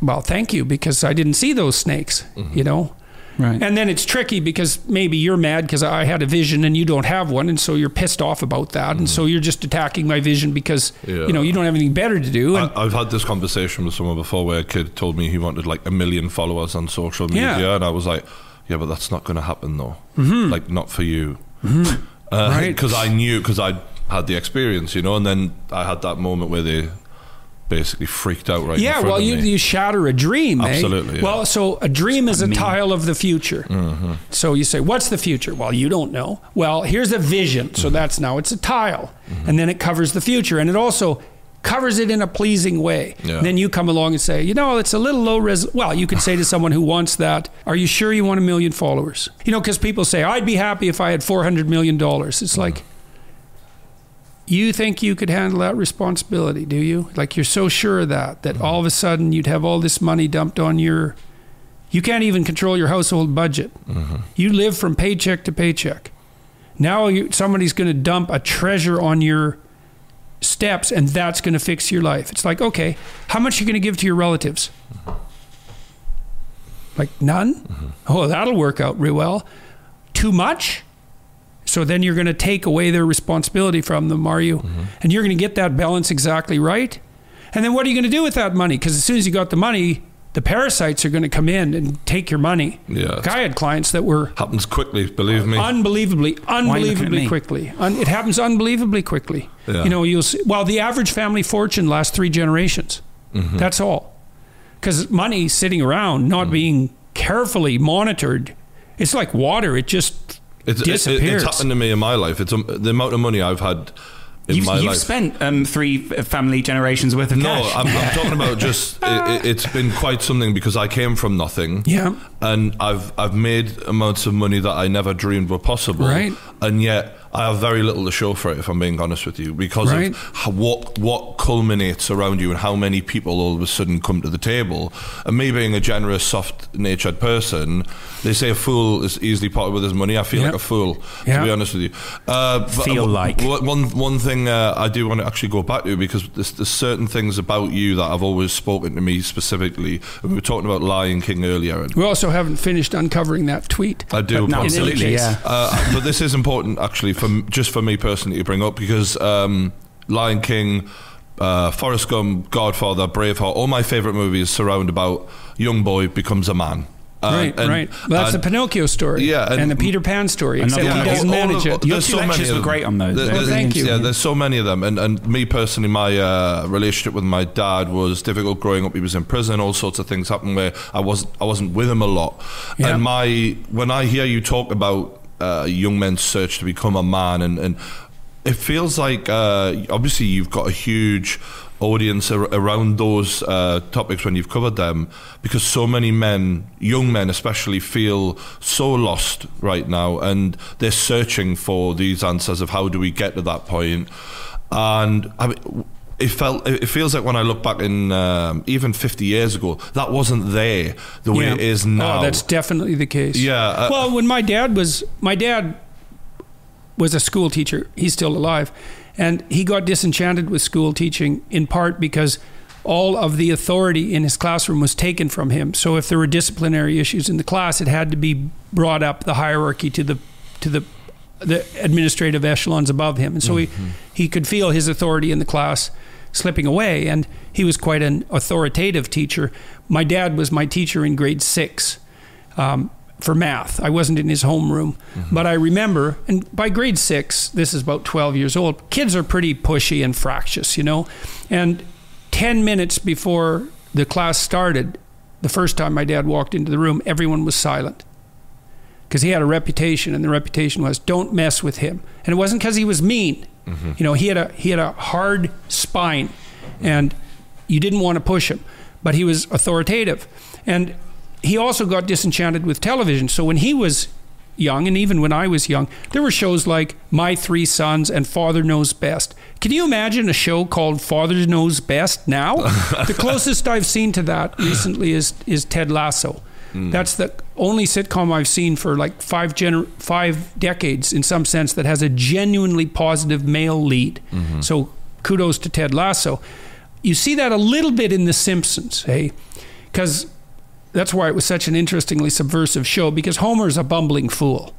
well, thank you because I didn't see those snakes, mm-hmm. you know? Right. And then it's tricky because maybe you're mad because I had a vision and you don't have one, and so you're pissed off about that, and so mm-hmm. you're just attacking my vision because Yeah. you know you don't have anything better to do. And I, I've had this conversation with someone before where a kid told me he wanted like a million followers on social media, Yeah. and I was like, "Yeah, but that's not going to happen, though. Mm-hmm. Like, not for you, Because Right. I knew because I had the experience, you know. And then I had that moment where they basically freaked out right. in yeah, front well, of you, me. you shatter a dream. eh? Absolutely, yeah. Well, so a dream is a mean. tile of the future. Mm-hmm. So you say, what's the future? Well, you don't know. Well, here's a vision. So Mm-hmm. that's now it's a tile, and then it covers the future, and it also covers it in a pleasing way. Yeah. Then you come along and say, you know, it's a little low res. Well, you could say to someone who wants that, are you sure you want a million followers? You know, because people say, I'd be happy if I had four hundred million dollars. It's like. You think you could handle that responsibility, do you? Like you're so sure of that that mm-hmm. all of a sudden you'd have all this money dumped on your you can't even control your household budget. Mm-hmm. You live from paycheck to paycheck. Now you, somebody's going to dump a treasure on your steps and that's going to fix your life. It's like, okay, how much are you going to give to your relatives? Mm-hmm. Like none? Oh, that'll work out real well. Too much? So then you're going to take away their responsibility from them, are you? And you're going to get that balance exactly right. And then what are you going to do with that money? Because as soon as you got the money, the parasites are going to come in and take your money. Yeah. I had clients that were Happens quickly, believe me. unbelievably, you looking at unbelievably quickly. Un- it happens unbelievably quickly. Yeah. You know, you'll see, well, the average family fortune lasts three generations. Mm-hmm. That's all. Because money sitting around, not Mm. being carefully monitored, it's like water. It just It's, it- it- it's happened to me in my life. It's um, the amount of money I've had in You've, my you've life. spent um, three family generations worth of no, cash. I'm, I'm talking about just it, it, it's been quite something because I came from nothing. Yeah. and I've I've made amounts of money that I never dreamed were possible. Right. and yet I have very little to show for it. If I'm being honest with you, because Right. of how, what what culminates around you and how many people all of a sudden come to the table. And me being a generous, soft-natured person, they say a fool is easily parted with his money. I feel Yeah. like a fool, Yeah. to be honest with you. Uh, but Feel like. one one thing uh, I do want to actually go back to because there's, there's certain things about you that have always spoken to me specifically. We were talking about Lion King earlier. And we also haven't finished uncovering that tweet. I do. no, absolutely, yeah. Uh, but this is important, actually, for just for me personally to bring up because um, Lion King, uh, Forrest Gump, Godfather, Braveheart, all my favourite movies surround about young boy becomes a man. Uh, right, and- right. Well, that's and- the Pinocchio story. Yeah, and, and- the Peter Pan story, Another except one. he Yeah, doesn't manage it. Your there's two so many lectures of were them. great on those. There- They Oh, there's- thank you. Yeah, there's so many of them, and and me personally, my uh, relationship with my dad was difficult growing up. He was in prison. All sorts of things happened where I wasn't I wasn't with him a lot. Yeah. And my when I hear you talk about young men's search to become a man, and and it feels like uh, obviously you've got a huge audience ar- around those uh, topics when you've covered them because so many men young men especially feel so lost right now and they're searching for these answers of how do we get to that point. And I mean, it felt it feels like when I look back in um, even 50 years ago that wasn't there the way Yeah. it is now Oh, that's definitely the case. Yeah, uh, well, when my dad was my dad was a school teacher. He's still alive, and he got disenchanted with school teaching in part because all of the authority in his classroom was taken from him. So if there were disciplinary issues in the class, it had to be brought up the hierarchy to the to the the administrative echelons above him, and so he he could feel his authority in the class slipping away, and he was quite an authoritative teacher. My dad was my teacher in grade six um, for math. I wasn't in his homeroom, but I remember, and by grade six, this is about 12 years old, kids are pretty pushy and fractious, you know. And 10 minutes before the class started, the first time my dad walked into the room, everyone was silent. Because he had a reputation, and the reputation was don't mess with him. And it wasn't because he was mean. Mm-hmm. You know, he had a he had a hard spine, and you didn't want to push him, but he was authoritative. And he also got disenchanted with television. So when he was young, and even when I was young, there were shows like My Three Sons and Father Knows Best. Can you imagine a show called Father Knows Best now? the closest I've seen to that recently is is Ted Lasso. Mm. That's the only sitcom I've seen for like five gener- five decades, in some sense, that has a genuinely positive male lead. Mm-hmm. So kudos to Ted Lasso. You see that a little bit in The Simpsons, hey, because that's why it was such an interestingly subversive show. Because Homer's a bumbling fool,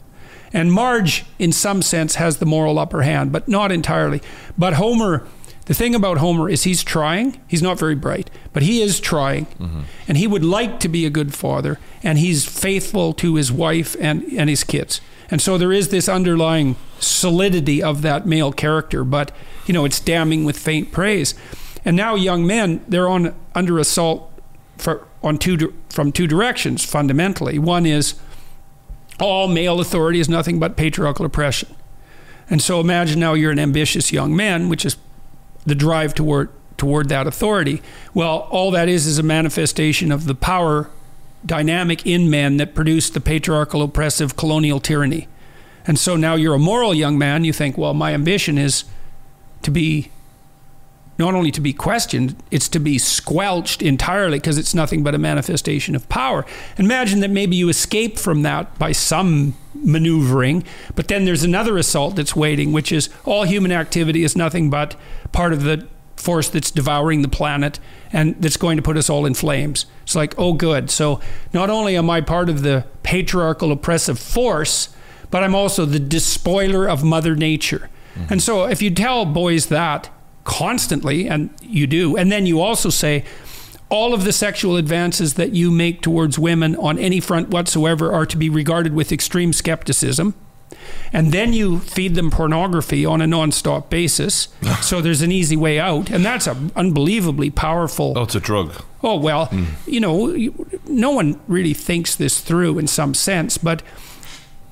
and Marge, in some sense, has the moral upper hand, but not entirely. But Homer. The thing about Homer is he's trying. He's not very bright, but he is trying. Mm-hmm. And he would like to be a good father. And he's faithful to his wife and, and his kids. And so there is this underlying solidity of that male character, but, you know, it's damning with faint praise. And now young men, they're on under assault for, on two, from two directions fundamentally. One is all male authority is nothing but patriarchal oppression. And so imagine now you're an ambitious young man, which is the drive toward toward that authority. Well, all that is is a manifestation of the power dynamic in men that produced the patriarchal oppressive colonial tyranny. And so now you're a moral young man, you think, well, my ambition is to be not only to be questioned, it's to be squelched entirely because it's nothing but a manifestation of power. Imagine that maybe you escape from that by some maneuvering, but then there's another assault that's waiting, which is all human activity is nothing but part of the force that's devouring the planet and that's going to put us all in flames. It's like, oh, good. So not only am I part of the patriarchal oppressive force, but I'm also the despoiler of Mother Nature. Mm-hmm. And so if you tell boys that constantly, and you do, and then you also say, all of the sexual advances that you make towards women on any front whatsoever are to be regarded with extreme skepticism. And then you feed them pornography on a non-stop basis. so there's an easy way out, and that's an unbelievably powerful. Oh, it's a drug. Oh well, hmm. you know, you- no one really thinks this through in some sense, but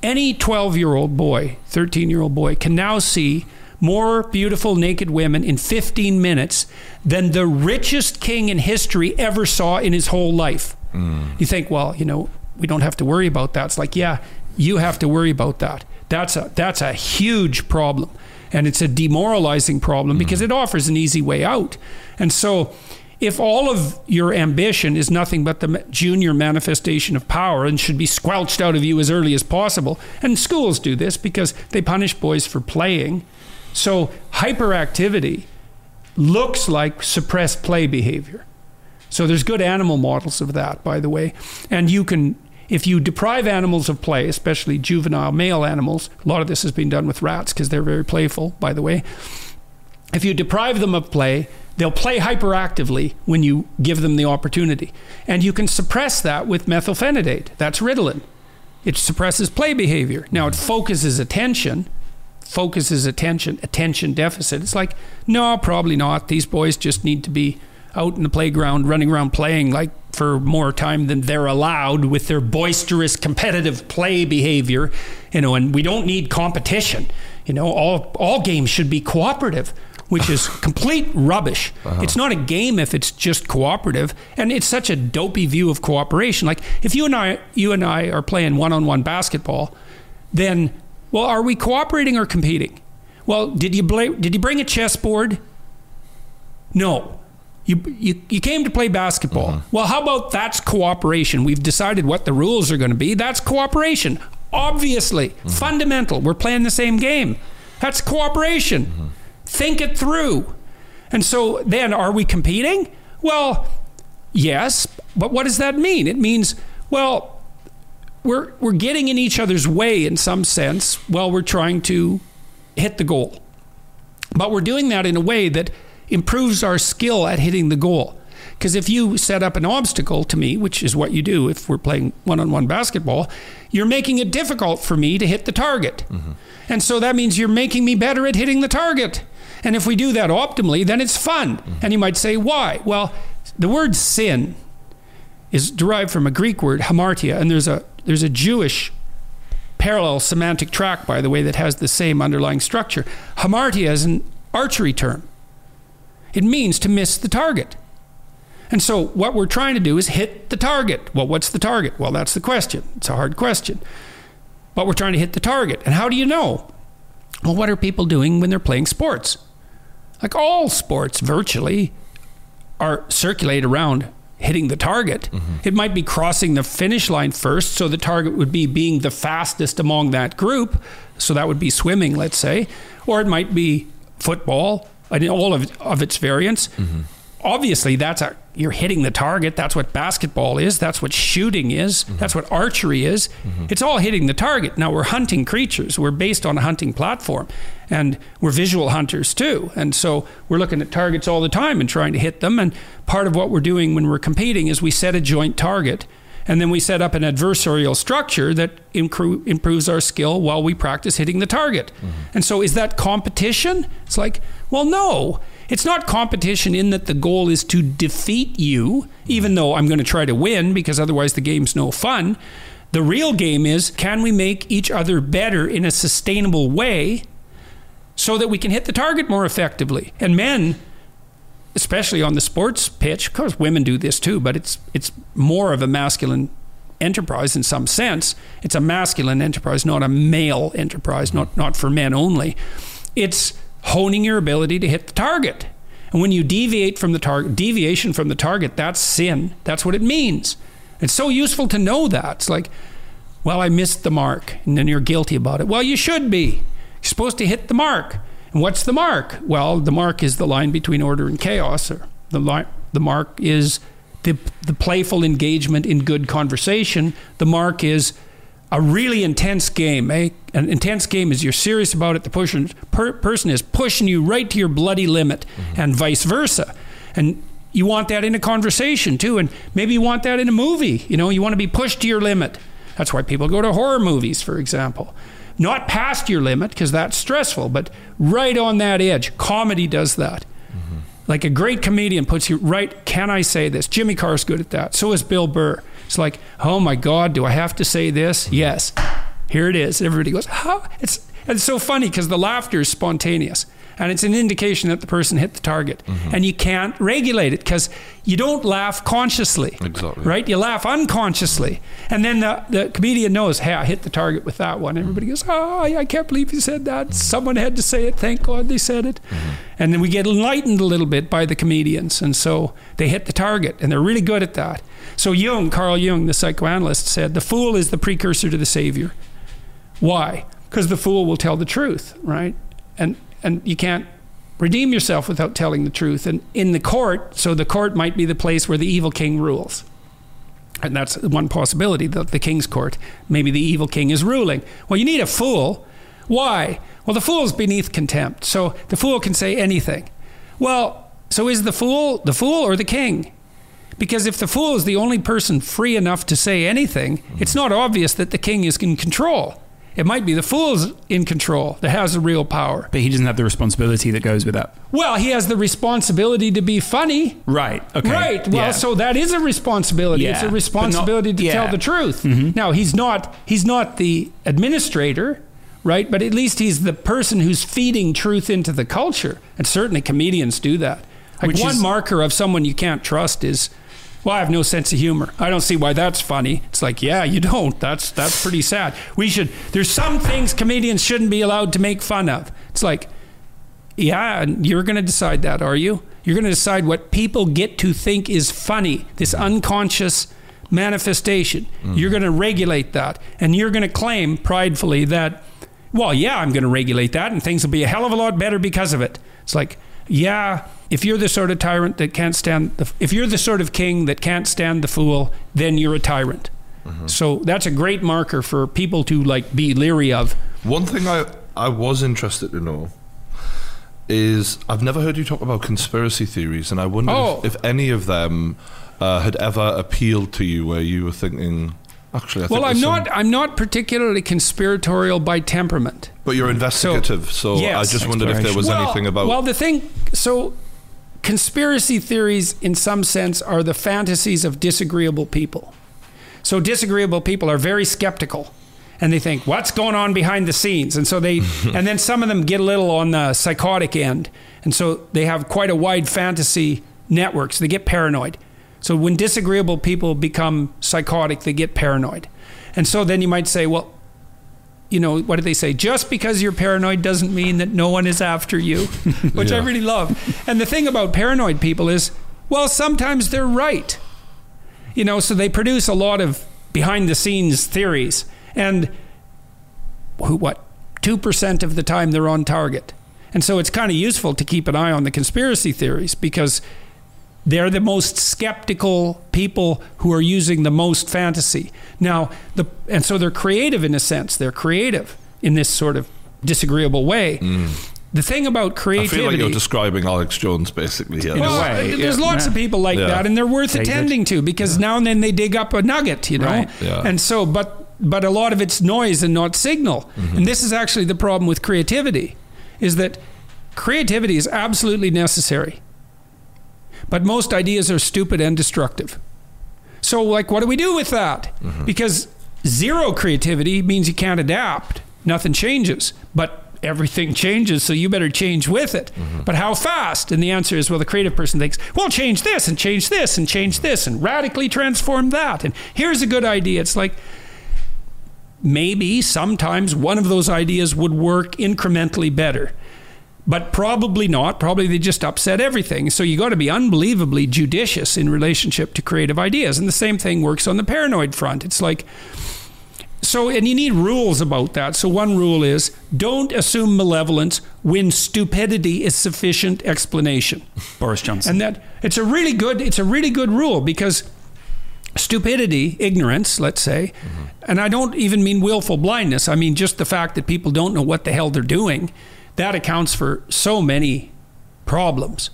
any 12-year-old boy, 13-year-old boy can now see more beautiful naked women in 15 minutes than the richest king in history ever saw in his whole life. Mm. You think, well, you know, we don't have to worry about that. It's like, yeah, you have to worry about that. That's a that's a huge problem. And it's a demoralizing problem because mm. it offers an easy way out. And so if all of your ambition is nothing but the junior manifestation of power and should be squelched out of you as early as possible, and schools do this because they punish boys for playing. So hyperactivity looks like suppressed play behavior. So there's good animal models of that, by the way. And you can, if you deprive animals of play, especially juvenile male animals, a lot of this has been done with rats because they're very playful, by the way. If you deprive them of play, they'll play hyperactively when you give them the opportunity. And you can suppress that with methylphenidate. That's Ritalin. It suppresses play behavior. Now it focuses attention, focuses attention, attention deficit. It's like, no, probably not. These boys just need to be out in the playground, running around playing like for more time than they're allowed with their boisterous competitive play behavior. You know, and we don't need competition. You know, all all games should be cooperative. Which is complete rubbish. Uh-huh. It's not a game if it's just cooperative, and it's such a dopey view of cooperation. Like if you and I, you and I are playing one-on-one basketball, then well, are we cooperating or competing? Well, did you bla- did you bring a chessboard? No. You, you, you came to play basketball. Mm-hmm. Well, how about that's cooperation? We've decided what the rules are going to be. That's cooperation. Obviously, mm-hmm. fundamental. We're playing the same game. That's cooperation. Mm-hmm. Think it through. And so then, are we competing? Well, yes. But what does that mean? It means, well, we're, we're getting in each other's way in some sense while we're trying to hit the goal. But we're doing that in a way that improves our skill at hitting the goal. Because if you set up an obstacle to me, which is what you do if we're playing one on one basketball, you're making it difficult for me to hit the target. Mm-hmm. And so that means you're making me better at hitting the target. And if we do that optimally, then it's fun. Mm-hmm. And you might say, why? Well, the word sin is derived from a Greek word, hamartia, and there's a there's a Jewish parallel semantic track, by the way, that has the same underlying structure. Hamartia is an archery term. It means to miss the target. And so what we're trying to do is hit the target. Well, what's the target? Well, that's the question. It's a hard question. But we're trying to hit the target. And how do you know? Well, what are people doing when they're playing sports? Like all sports, virtually, are circulate around hitting the target. Mm-hmm. It might be crossing the finish line first, so the target would be being the fastest among that group. So that would be swimming, let's say, or it might be football and all of of its variants. Mm-hmm. Obviously, that's a you're hitting the target. That's what basketball is. That's what shooting is. Mm-hmm. That's what archery is. It's all hitting the target. Now we're hunting creatures. We're based on a hunting platform, and we're visual hunters too. And so we're looking at targets all the time and trying to hit them. And part of what we're doing when we're competing is we set a joint target. And then we set up an adversarial structure that improves our skill while we practice hitting the target. Mm-hmm. And so, is that competition? It's like, well, no. It's not competition in that the goal is to defeat you, even though I'm going to try to win because otherwise the game's no fun. The real game is can we make each other better in a sustainable way so that we can hit the target more effectively? And men, especially on the sports pitch, of course women do this too, but it's it's more of a masculine enterprise in some sense. It's a masculine enterprise, not a male enterprise, not not for men only. It's honing your ability to hit the target. And when you deviate from the target, deviation from the target, that's sin. That's what it means. It's so useful to know that. It's like, well, I missed the mark, and then you're guilty about it. Well, you should be. You're supposed to hit the mark. And what's the mark? Well, the mark is the line between order and chaos, or the line, the mark is the the playful engagement in good conversation. The mark is a really intense game. Eh? An intense game is you're serious about it. The person per, person is pushing you right to your bloody limit, and vice versa. And you want that in a conversation too, and maybe you want that in a movie. You know, you want to be pushed to your limit. That's why people go to horror movies, for example. Not past your limit because that's stressful, but right on that edge. Comedy does that. Mm-hmm. Like a great comedian puts you right. Can I say this? Jimmy Carr's good at that. So is Bill Burr. It's like, oh my God, do I have to say this? Mm-hmm. Yes. Here it is. Everybody goes, how? It's, it's so funny because the laughter is spontaneous and it's an indication that the person hit the target. Mm-hmm. And you can't regulate it because you don't laugh consciously. Exactly. Right? You laugh unconsciously. And then the, the comedian knows, hey, I hit the target with that one. Everybody goes, oh, I can't believe you said that. Someone had to say it. Thank God they said it. Mm-hmm. And then we get enlightened a little bit by the comedians. And so they hit the target and they're really good at that. So Jung, Carl Jung, the psychoanalyst, said, the fool is the precursor to the savior. Why? Because the fool will tell the truth, right? And and you can't redeem yourself without telling the truth. And in the court, so the court might be the place where the evil king rules. And that's one possibility, the, the king's court. Maybe the evil king is ruling. Well, you need a fool. Why? Well, the fool's beneath contempt. So the fool can say anything. Well, so is the fool the fool or the king? Because if the fool is the only person free enough to say anything, it's mm-hmm. not obvious that the king is in control. It might be the fool's in control that has the real power. But he doesn't have the responsibility that goes with that. Well, he has the responsibility to be funny. Right. Okay. Right. Well, Yeah. so that is a responsibility. It's a but not- responsibility to yeah. tell the truth. Mhm. Now, he's not he's not the administrator, right? But at least he's the person who's feeding truth into the culture. And certainly comedians do that. Like Which one is- marker of someone you can't trust is well, I have no sense of humor. I don't see why that's funny. It's like, yeah, you don't. That's that's pretty sad. We should. There's some things comedians shouldn't be allowed to make fun of. It's like, yeah, you're going to decide that, are you? You're going to decide what people get to think is funny, this unconscious manifestation. Mm-hmm. You're going to regulate that. And you're going to claim pridefully that, well, yeah, I'm going to regulate that and things will be a hell of a lot better because of it. It's like, yeah, if you're the sort of tyrant that can't stand the, if you're the sort of king that can't stand the fool, then you're a tyrant. So that's a great marker for people to like be leery of. One thing I, I was interested to know is I've never heard you talk about conspiracy theories, and I wonder Oh. if, if any of them uh, had ever appealed to you where you were thinking, actually, I think Well, I'm there's some- not. I'm not particularly conspiratorial by temperament. But you're investigative, so, I yes. just wondered if there was well, anything about. Well, the thing. So, conspiracy theories, in some sense, are the fantasies of disagreeable people. So, disagreeable people are very skeptical. And they think, what's going on behind the scenes? And so they, and then some of them get a little on the psychotic end. And so they have quite a wide fantasy network. So they get paranoid. So when disagreeable people become psychotic, they get paranoid. And so then you might say, well, you know, what do they say? Just because you're paranoid doesn't mean that no one is after you, which I really love. And the thing about paranoid people is, well, sometimes they're right. You know, so they produce a lot of behind the scenes theories. And who, what, 2% of the time they're on target. And so it's kind of useful to keep an eye on the conspiracy theories because they're the most skeptical people who are using the most fantasy. Now, the and so they're creative in a sense. They're creative in this sort of disagreeable way. The thing about Mm. I creativity. feel like you're describing Alex Jones, basically. Here. In a well, way, there's yeah. lots of people like Yeah. that, and they're worth David. attending to because now and then they dig up a nugget, you know. Right. Yeah. And so, but but a lot of it's noise and not signal. Mm-hmm. And this is actually the problem with creativity, is that creativity is absolutely necessary, but most ideas are stupid and destructive. So, like, what do we do with that? Mm-hmm. Because zero creativity means you can't adapt. Nothing changes, but everything changes, so you better change with it. Mm-hmm. But how fast? And the answer is well, the creative person thinks, well, change this and change this and change this and radically transform that. And here's a good idea. It's like, maybe sometimes one of those ideas would work incrementally better. But probably not. Probably they just upset everything. So you got to be unbelievably judicious in relationship to creative ideas. And the same thing works on the paranoid front. It's like, so, and you need rules about that. So, one rule is don't assume malevolence when stupidity is sufficient explanation. Boris Johnson. And that it's a really good it's a really good rule because stupidity, ignorance, let's say, mm-hmm. and I don't even mean willful blindness. I mean just the fact that people don't know what the hell they're doing. That accounts for so many problems.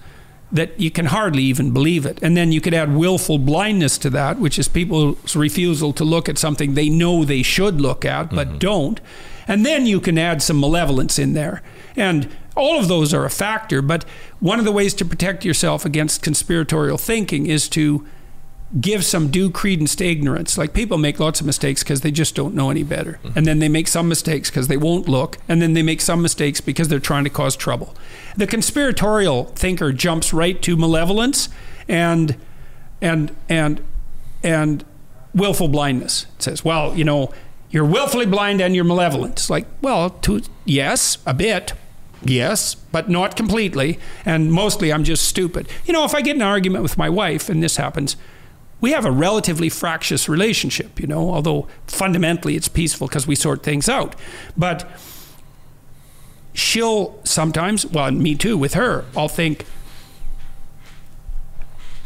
that you can hardly even believe it. And then you could add willful blindness to that, which is people's refusal to look at something they know they should look at but mm-hmm. don't. And then you can add some malevolence in there. And all of those are a factor, but one of the ways to protect yourself against conspiratorial thinking is to give some due credence to ignorance. Like people make lots of mistakes because they just don't know any better. Mm-hmm. And then they make some mistakes because they won't look. And then they make some mistakes because they're trying to cause trouble. The conspiratorial thinker jumps right to malevolence and and and and willful blindness. It says, well, you know, you're willfully blind and you're malevolent. It's like, well, to, yes, a bit. Yes, but not completely. And mostly I'm just stupid. You know, if I get in an argument with my wife and this happens, we have a relatively fractious relationship, you know, although fundamentally it's peaceful because we sort things out. But she'll sometimes, well, me too, with her, I'll think,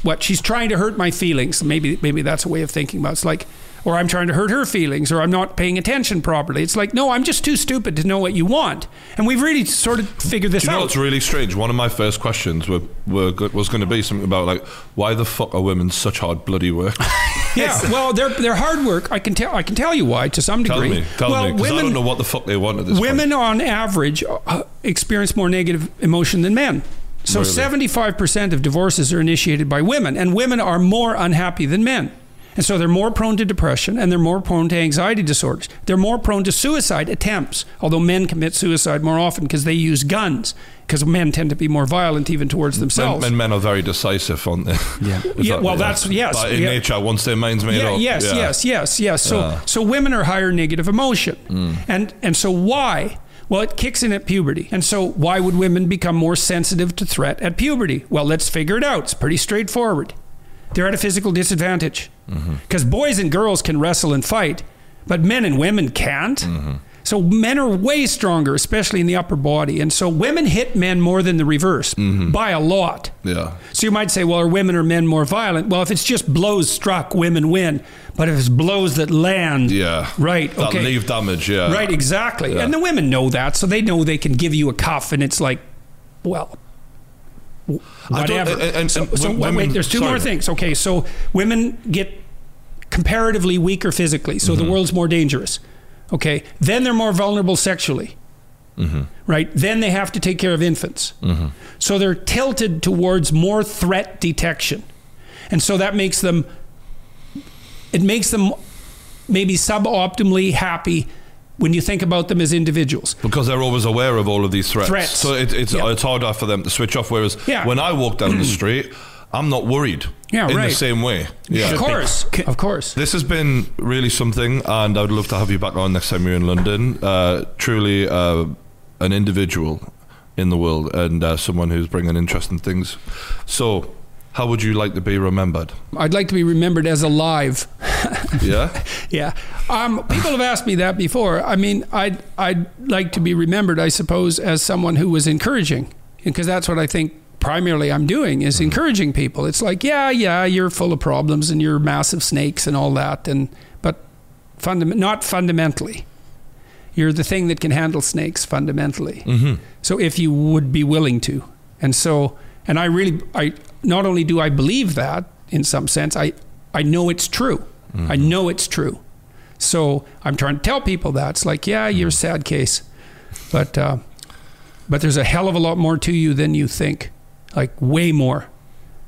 what she's trying to hurt my feelings. Maybe maybe that's a way of thinking about it. It's like, or I'm trying to hurt her feelings, or I'm not paying attention properly. It's like, no, I'm just too stupid to know what you want. And we've really sort of figured this Do you know out. what's really strange? One of my first questions were, were was going to be something about like why the fuck are women such hard bloody work? yeah, well, they're they're hard work. I can tell. I can tell you why to some tell degree. me, tell well, me, because I women don't know what the fuck they want at this women point. on average uh, experience more negative emotion than men. So Really? 75% of divorces are initiated by women, and women are more unhappy than men. And so they're more prone to depression and they're more prone to anxiety disorders. They're more prone to suicide attempts, although men commit suicide more often because they use guns, because men tend to be more violent even towards themselves. and men are very decisive on the Yeah. Yeah, well, that's- yes, Like in yeah. nature, once their mind's made yeah, up. yes, yeah. yes, yes, yes. So, Yeah. so women are higher negative emotion, Mm. and and so why? Well, it kicks in at puberty, and so why would women become more sensitive to threat at puberty? Well, let's figure it out. It's pretty straightforward. They're at a physical disadvantage Mm-hmm. because boys and girls can wrestle and fight, but men and women can't. Mm-hmm. So men are way stronger, especially in the upper body, and so women hit men more than the reverse Mm-hmm. by a lot. Yeah. So you might say, well, are women or men more violent? Well, if it's just blows struck, women win. But if it's blows that land, Yeah. right, That okay, leave damage, yeah. right, exactly. Yeah. And the women know that, so they know they can give you a cuff, and it's like, well, w- I don't- whatever. and- and- so, and so wait, women- wait, there's two more things. Okay, so women get comparatively weaker physically, so Mm-hmm. the world's more dangerous. Okay, then they're more vulnerable sexually. Mm-hmm. Right, then they have to take care of infants. So they're tilted towards more threat detection. And so that makes them it makes them maybe suboptimally happy when you think about them as individuals. Because they're always aware of all of these threats. Threats. So it, it's, Yeah. it's harder for them to switch off. Whereas Yeah. when I walk down the street, I'm not worried Yeah, in the same way. Yeah. Of course. Of course. This has been really something, and I would love to have you back on next time you're in London. Uh, truly uh, an individual in the world and uh, someone who's bringing interesting things. So, how would you like to be remembered? I'd like to be remembered as alive. Yeah? Yeah. Um, people have asked me that before. I mean, I'd, I'd like to be remembered, I suppose, as someone who was encouraging, because that's what I think primarily I'm doing is encouraging people. It's like, yeah, yeah, you're full of problems and you're massive snakes and all that, and but not fundamentally. You're the thing that can handle snakes fundamentally. mm-hmm. So if you would be willing to, and so, and I really, I not only do I believe that in some sense, I, I know it's true. I know it's true. So I'm trying to tell people that it's like, yeah, you're a sad case, but, uh, but there's a hell of a lot more to you than you think, like way more,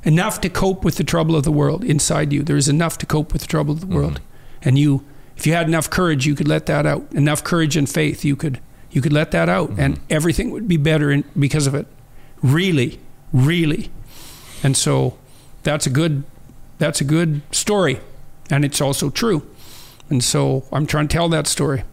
enough to cope with the trouble of the world inside you. There's enough to cope with the trouble of the mm-hmm. world, and you, if you had enough courage, you could let that out. Enough courage and faith, you could you could let that out, and mm-hmm. everything would be better in, because of it. Really, really, and so that's a good that's a good story, and it's also true, and so I'm trying to tell that story.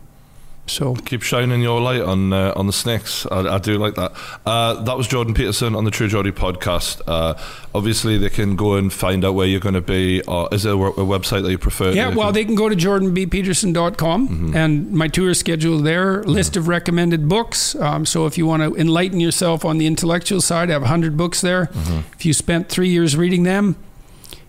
So Keep shining your light on uh, on the snakes. I, I do like that. Uh, that was Jordan Peterson on the True Geordie podcast. Uh, obviously, they can go and find out where you're going to be. Or is there a, a website that you prefer? Yeah, well, they can go to jordanbpeterson.com Mm-hmm. and my tour schedule there, list of recommended books. Um, so if you want to enlighten yourself on the intellectual side, I have 100 books there. Mm-hmm. If you spent three years reading them,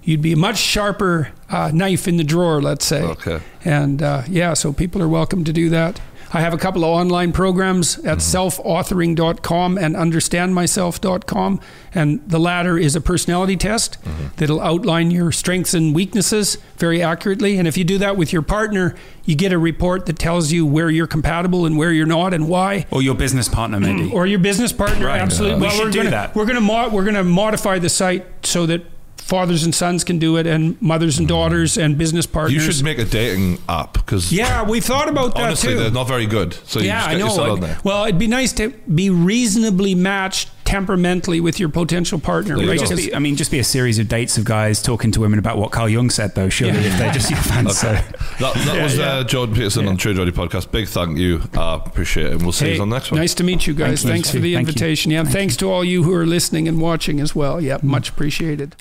you'd be a much sharper uh, knife in the drawer, let's say. Okay. And uh, yeah, so people are welcome to do that. I have a couple of online programs at mm-hmm. selfauthoring.com and understandmyself.com. And the latter is a personality test mm-hmm. that'll outline your strengths and weaknesses very accurately. And if you do that with your partner, you get a report that tells you where you're compatible and where you're not and why. Or your business partner, maybe. Or your business partner, Right. absolutely. We Well, should we're do gonna, that. We're going to mo- we're going to modify the site so that fathers and sons can do it, and mothers and daughters, and business partners. You should make a dating app because Yeah, we've thought about that honestly, too. they're not very good. So you yeah, just I know. yourself on there. Well, it'd be nice to be reasonably matched temperamentally with your potential partner. You right? go. Just 'Cause- be, I mean, just be a series of dates of guys talking to women about what Carl Jung said, though. Surely, Yeah. if they're just your fans. So. That, that Yeah, was yeah. Uh, Jordan Peterson on the True Geordie podcast. Big thank you. I appreciate it. And we'll see Hey, you on the next one. Nice to meet you guys. Thank you. Thanks for the Thank you. invitation. Yeah, and thanks to all you who are listening and watching as well. Yeah, much appreciated.